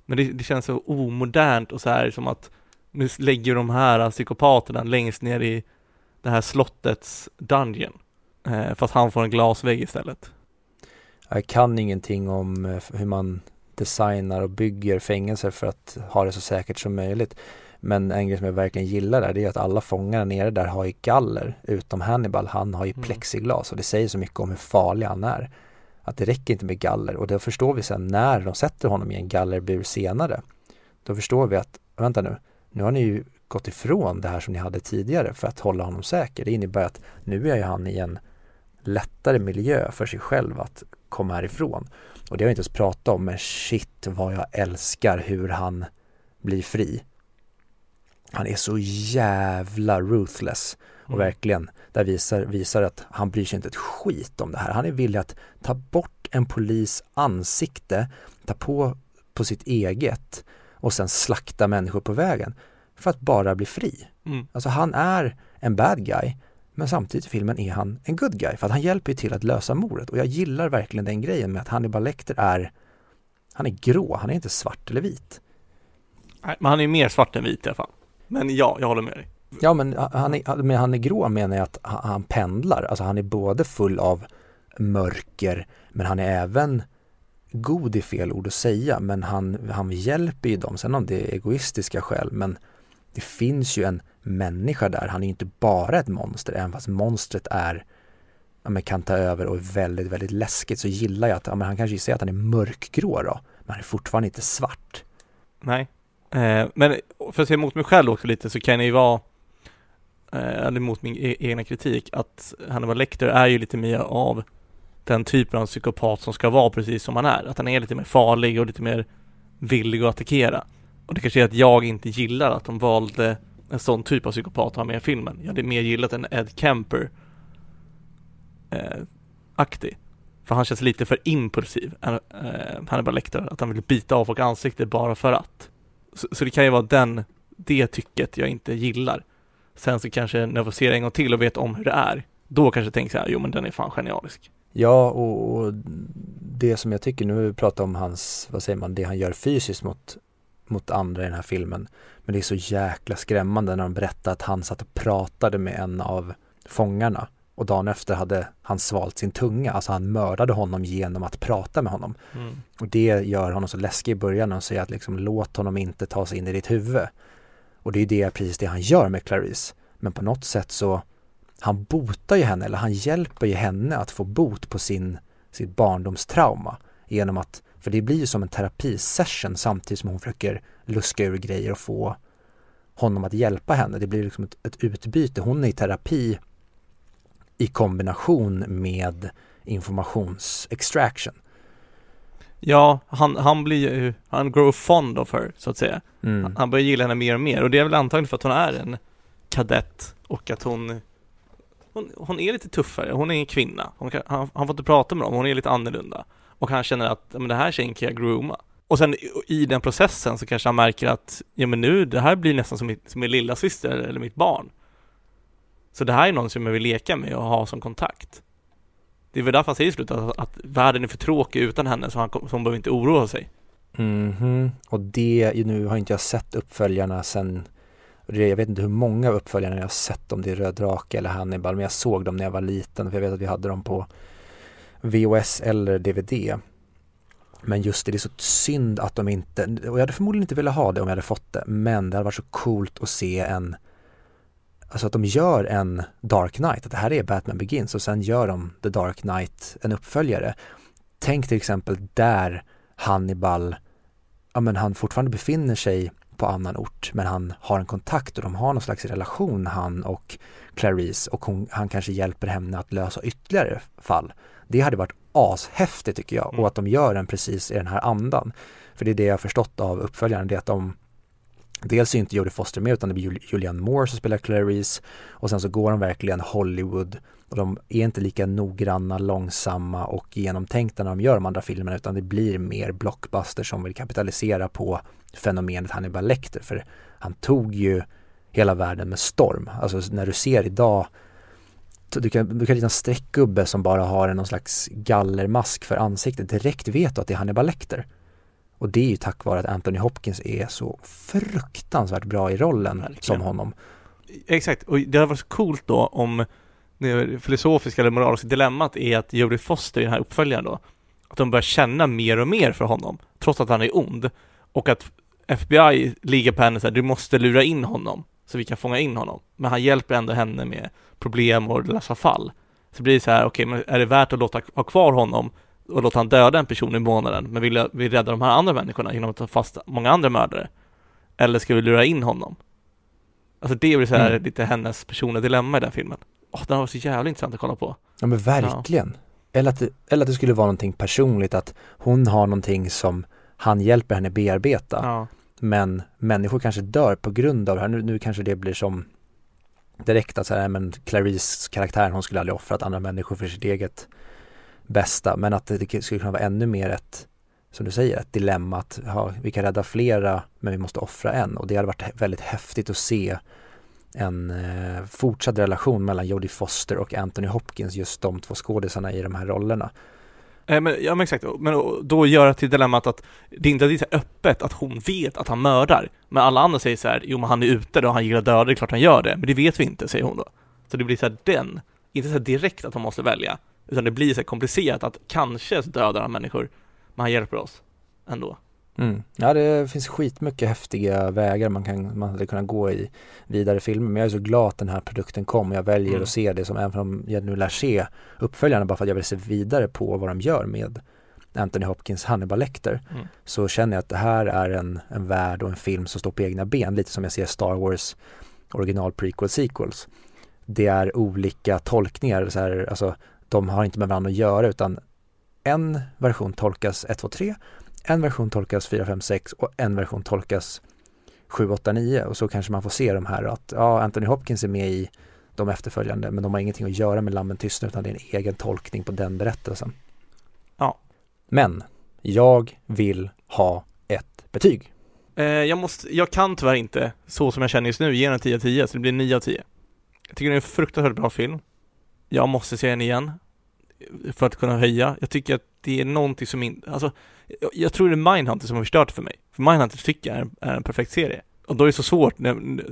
Men det, det känns så omodernt och så här som att nu lägger de här psykopaterna längst ner i det här slottets dungeon. Eh, fast han får en glasvägg istället. Jag kan ingenting om eh, hur man designar och bygger fängelser för att ha det så säkert som möjligt. Men en grej som jag verkligen gillar där, det är att alla fångar nere där har ju galler, utom Hannibal, han har ju mm. plexiglas och det säger så mycket om hur farlig han är. Att det räcker inte med galler och det förstår vi sen när de sätter honom i en gallerbur senare. Då förstår vi att, vänta nu, nu har ni ju gått ifrån det här som ni hade tidigare för att hålla honom säker. Det innebär att nu är ju han i en lättare miljö för sig själv att komma härifrån. Och det har jag inte ens pratat om, men shit vad jag älskar hur han blir fri. Han är så jävla ruthless och mm. verkligen, där visar, visar att han bryr sig inte ett skit om det här. Han är villig att ta bort en polis ansikte, ta på på sitt eget och sen slakta människor på vägen för att bara bli fri. Mm. Alltså han är en bad guy men samtidigt i filmen är han en good guy för att han hjälper till att lösa mordet och jag gillar verkligen den grejen med att Hannibal Lecter är han är grå, han är inte svart eller vit. Nej, men han är mer svart än vit i alla fall. Men ja, jag håller med dig. Ja, men han är, men han är grå menar jag att han pendlar. Alltså han är både full av mörker, men han är även god i fel ord att säga, men han, han hjälper ju dem. Sen om det är egoistiska skäl, men det finns ju en människa där. Han är ju inte bara ett monster, även fast monstret är ja, men kan ta över och är väldigt, väldigt läskigt så gillar jag att ja, men han kanske säger att han är mörkgrå då, men han är fortfarande inte svart. Nej, Eh, men för att se emot mig själv också lite så kan det ju vara, eh, eller mot min e egna kritik, att Hannibal Lecter är ju lite mer av den typen av psykopat som ska vara precis som han är. Att han är lite mer farlig och lite mer villig att attackera. Och det kanske är att jag inte gillar att de valde en sån typ av psykopat att ha med i filmen. Jag hade mer gillat en Ed Kemper eh, aktig. För han känns lite för impulsiv, eh, Hannibal Lecter. Att han vill bita av folk ansikte bara för att. Så, så, det kan ju vara den, det tycket jag inte gillar. Sen så kanske när jag får se det en gång till och vet om hur det är, då kanske jag tänker så här, jo men den är fan genialisk. Ja, och, och det som jag tycker, nu har vi pratat om hans, vad säger man, det han gör fysiskt mot, mot andra i den här filmen. Men det är så jäkla skrämmande när de berättar att han satt och pratade med en av fångarna och dagen efter hade han svalt sin tunga, alltså han mördade honom genom att prata med honom. Mm. Och det gör honom så läskig i början och säger att liksom låt honom inte ta sig in i ditt huvud. Och det är det precis det han gör med Clarice. Men på något sätt så, han botar ju henne, eller han hjälper ju henne att få bot på sin, sitt barndomstrauma genom att, för det blir ju som en terapisession samtidigt som hon försöker luska ur grejer och få honom att hjälpa henne. Det blir liksom ett, ett utbyte. Hon är i terapi i kombination med informationsextraction. Ja, han, han blir ju, han grow fond of her, så att säga. Mm. Han börjar gilla henne mer och mer och det är väl antagligen för att hon är en kadett och att hon hon, hon är lite tuffare, hon är en kvinna. Hon kan, han, han får inte prata med dem, hon är lite annorlunda. Och han känner att, men det här tjejen kan jag grooma. Och sen i- den processen så kanske han märker att, ja men nu, det här blir nästan som, mitt, som min lilla syster eller mitt barn. Så det här är någon som jag vill leka med och ha som kontakt. Det är väl därför han säger i slutet att, att världen är för tråkig utan henne så han, så hon behöver inte oroa sig. Mhm. Och det, nu har inte jag sett uppföljarna sen, jag vet inte hur många av uppföljarna jag har sett om det är Röd Drake eller Hannibal, men jag såg dem när jag var liten, för jag vet att vi hade dem på VHS eller DVD. Men just det, det är så synd att de inte, och jag hade förmodligen inte velat ha det om jag hade fått det, men det hade varit så coolt att se en, alltså att de gör en Dark Knight, att det här är Batman Begins och sen gör de The Dark Knight en uppföljare. Tänk till exempel där Hannibal, ja men han fortfarande befinner sig på annan ort men han har en kontakt och de har någon slags relation han och Clarice och hon, han kanske hjälper henne att lösa ytterligare fall. Det hade varit ashäftigt tycker jag Mm. och att de gör den precis i den här andan. För det är det jag har förstått av uppföljaren, det är att de Dels är inte Jodie Foster med utan det blir Julianne Moore som spelar Clarice och sen så går de verkligen Hollywood och de är inte lika noggranna, långsamma och genomtänkta när de gör de andra filmerna utan det blir mer blockbuster som vill kapitalisera på fenomenet Hannibal Lecter för han tog ju hela världen med storm. Alltså när du ser idag du kan, du kan rita en streckgubbe som bara har någon slags gallermask för ansiktet. Direkt vet du att det är Hannibal Lecter. Och det är ju tack vare att Anthony Hopkins är så fruktansvärt bra i rollen Verkligen. som honom. Exakt, och det hade varit så coolt då om det filosofiska eller moraliska dilemmat är att Jodie Foster i den här uppföljaren då, att de börjar känna mer och mer för honom, trots att han är ond. Och att FBI ligger på henne så här, du måste lura in honom, så vi kan fånga in honom. Men han hjälper ändå henne med problem och lösa fall. Så blir det så här, okej, men är det värt att låta ha kvar honom och låta han döda en person i månaden, men vill vi rädda de här andra människorna genom att ta fast många andra mördare? Eller ska vi lura in honom? Alltså det blir så här Mm. lite hennes personliga dilemma i den filmen. Åh, den var så jävla intressant att kolla på. Ja men verkligen. Eller, att det, eller att det skulle vara någonting personligt, att hon har någonting som han hjälper henne bearbeta. Ja. Men människor kanske dör på grund av det här. Nu, nu kanske det blir som direkt att så här, men Clarice karaktären, hon skulle aldrig offrat andra människor för sitt eget bästa. Men att det, skulle kunna vara ännu mer ett, som du säger, ett dilemma att ja, vi kan rädda flera men vi måste offra en. Och det hade varit väldigt häftigt att se en eh, fortsatt relation mellan Jodie Foster och Anthony Hopkins, just de två skådisarna i de här rollerna. Eh, Men, ja men exakt, men då göra till dilemmat att det inte är så öppet att hon vet att han mördar. Men alla andra säger så här, jo men han är ute då, han gillar döda, det är klart han gör det. Men det vet vi inte, säger hon då. Så det blir så här den, inte så här direkt att hon måste välja. Utan det blir så komplicerat att kanske dödar han människor, men han hjälper oss ändå. Mm. Ja, det finns skitmycket häftiga vägar man, kan, man hade kunnat gå i vidare filmer. Men jag är så glad att den här produkten kom och jag väljer Mm. att se det som, även om jag nu lär se uppföljarna bara för att jag vill se vidare på vad de gör med Anthony Hopkins Hannibal Lecter. Mm. Så känner jag att det här är en, en värld och en film som står på egna ben. Lite som jag ser Star Wars original prequel sequels. Det är olika tolkningar, så här, alltså de har inte med varandra att göra utan en version tolkas 1, 2, 3 en version tolkas 4, 5, 6 och en version tolkas 7, 8, 9 och så kanske man får se de här att ja, Anthony Hopkins är med i de efterföljande men de har ingenting att göra med Lammen tystnar utan det är en egen tolkning på den berättelsen. Ja. Men jag vill ha ett betyg. Eh, jag måste, jag kan tyvärr inte, så som jag känner just nu, ge den en 10 av 10, så det blir 9 av 10. Jag tycker det är en fruktansvärt bra film. Jag måste se den igen. För att kunna höja. Jag tycker att det är någonting som inte, alltså, jag, jag tror det är Mindhunter som har förstört för mig. För Mindhunter tycker jag är, är en perfekt serie. Och då är det så svårt,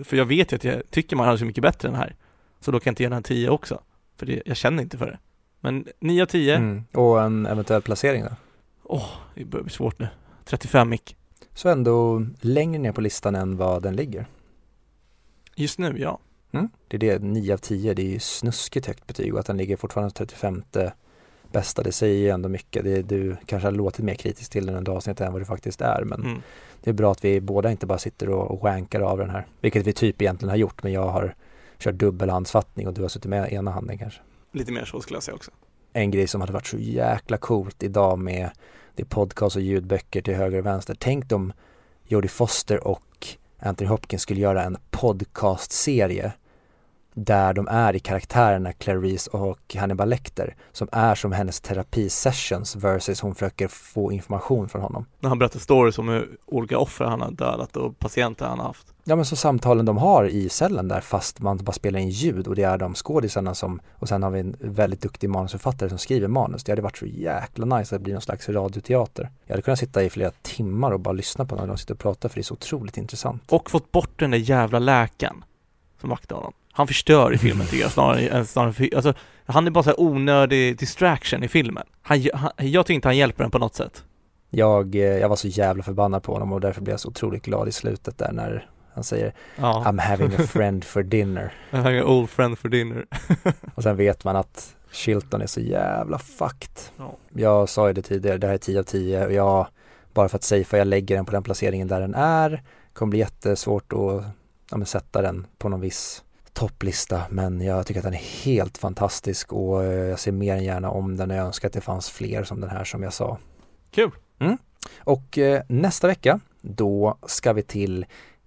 för jag vet ju att jag tycker Mindhunter är så mycket bättre än den här. Så då kan jag inte ge den en 10 också. För det, jag känner inte för det. Men 9 av 10, åh, Mm. Och en eventuell placering då? det börjar bli svårt nu. 35 mick. Så ändå längre ner på listan än vad den ligger. Just nu, ja. Mm. Det är det, 9 av 10, det är ju snuskigt högt betyg och att den ligger fortfarande 35 bästa, det säger ju ändå mycket. Det, du kanske har låtit mer kritisk till den under avsnittet än vad det faktiskt är men Mm. det är bra att vi båda inte bara sitter och, wankar av den här. Vilket vi typ egentligen har gjort men jag har kört dubbelhandsfattning och du har suttit med ena handen kanske. Lite mer så skulle jag säga också. En grej som hade varit så jäkla coolt idag med det podcast och ljudböcker till höger och vänster. Tänk om Jodie Foster och Anthony Hopkins skulle göra en podcastserie där de är i karaktärerna Clarice och Hannibal Lecter som är som hennes terapisessions versus hon försöker få information från honom. När han berättar stories om hur olika offer han har dödat och patienter han har haft. Ja men så samtalen de har i cellen där fast man bara spelar in ljud och det är de skådisarna som och sen har vi en väldigt duktig manusförfattare som skriver manus. Det hade varit så jäkla nice att det blir någon slags radioteater. Jag hade kunnat sitta i flera timmar och bara lyssna på när de sitter och pratar för det är så otroligt intressant. Och fått bort den där jävla läkaren som vaktar honom. Han förstör i filmen tycker jag snarare än snarare alltså han är bara så här onödig distraction i filmen. Han, han, jag tycker inte han hjälper den på något sätt. Jag, eh, jag var så jävla förbannad på honom och därför blev jag så otroligt glad i slutet där när han säger Ja, I'm having a friend for dinner. han är old friend for dinner. Och sen vet man att Chilton är så jävla fucked. Ja. Jag sa ju det tidigare, det här är 10 av 10 och jag, bara för att safea, jag lägger den på den placeringen där den är. kommer bli jättesvårt att ja, men sätta den på någon viss topplista men jag tycker att den är helt fantastisk och eh, jag ser mer än gärna om den och jag önskar att det fanns fler som den här som jag sa. Kul! Och eh, nästa vecka då ska vi till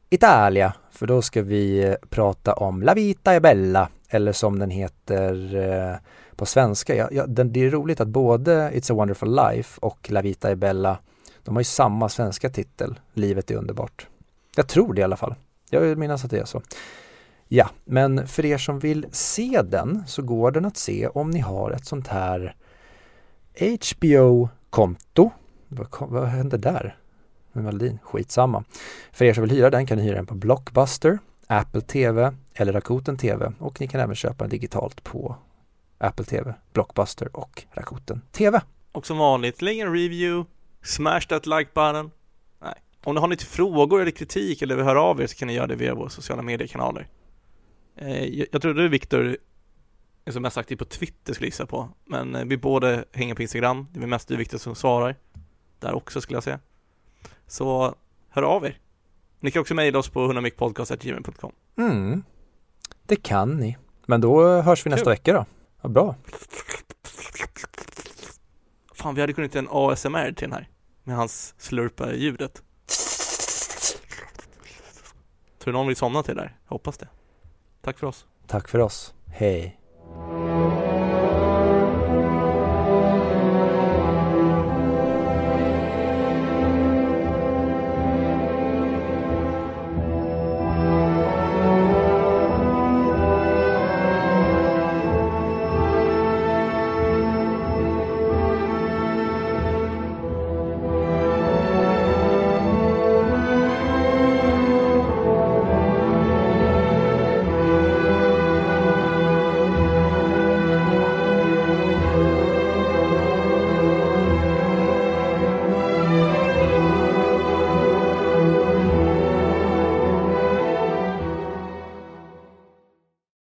Italia för då ska vi eh, prata om La Vita e Bella eller som den heter eh, på svenska. Ja, ja, det är roligt att både It's a wonderful life och La Vita e Bella de har ju samma svenska titel, Livet är underbart. Jag tror det i alla fall. Jag vill minnas att det är så. Ja, men för er som vill se den så går den att se om ni har ett sånt här HBO-konto. Vad, vad hände där med melodin? Skitsamma. För er som vill hyra den kan ni hyra den på Blockbuster, Apple TV eller Rakuten TV och ni kan även köpa den digitalt på Apple TV, Blockbuster och Rakuten TV. Och som vanligt, lägg en review, smash that like button. Nej. Om ni har lite frågor eller kritik eller vill höra av er så kan ni göra det via våra sociala mediekanaler. Eh, jag, tror du Viktor är som mest aktiv på Twitter skulle jag gissa på. Men eh, vi båda hänger på Instagram. Det är mest du Viktor som svarar. Där också skulle jag säga. Så hör av er. Ni kan också mejla oss på 100micpodcast.gmail.com Mm, det kan ni. Men då hörs vi nästa Kul. vecka då. Vad bra. Fan, vi hade kunnat göra en ASMR till den här. Med hans slurpa ljudet. Tror någon vill somna till det där? Jag hoppas det. Tack för oss. Tack för oss. Hej.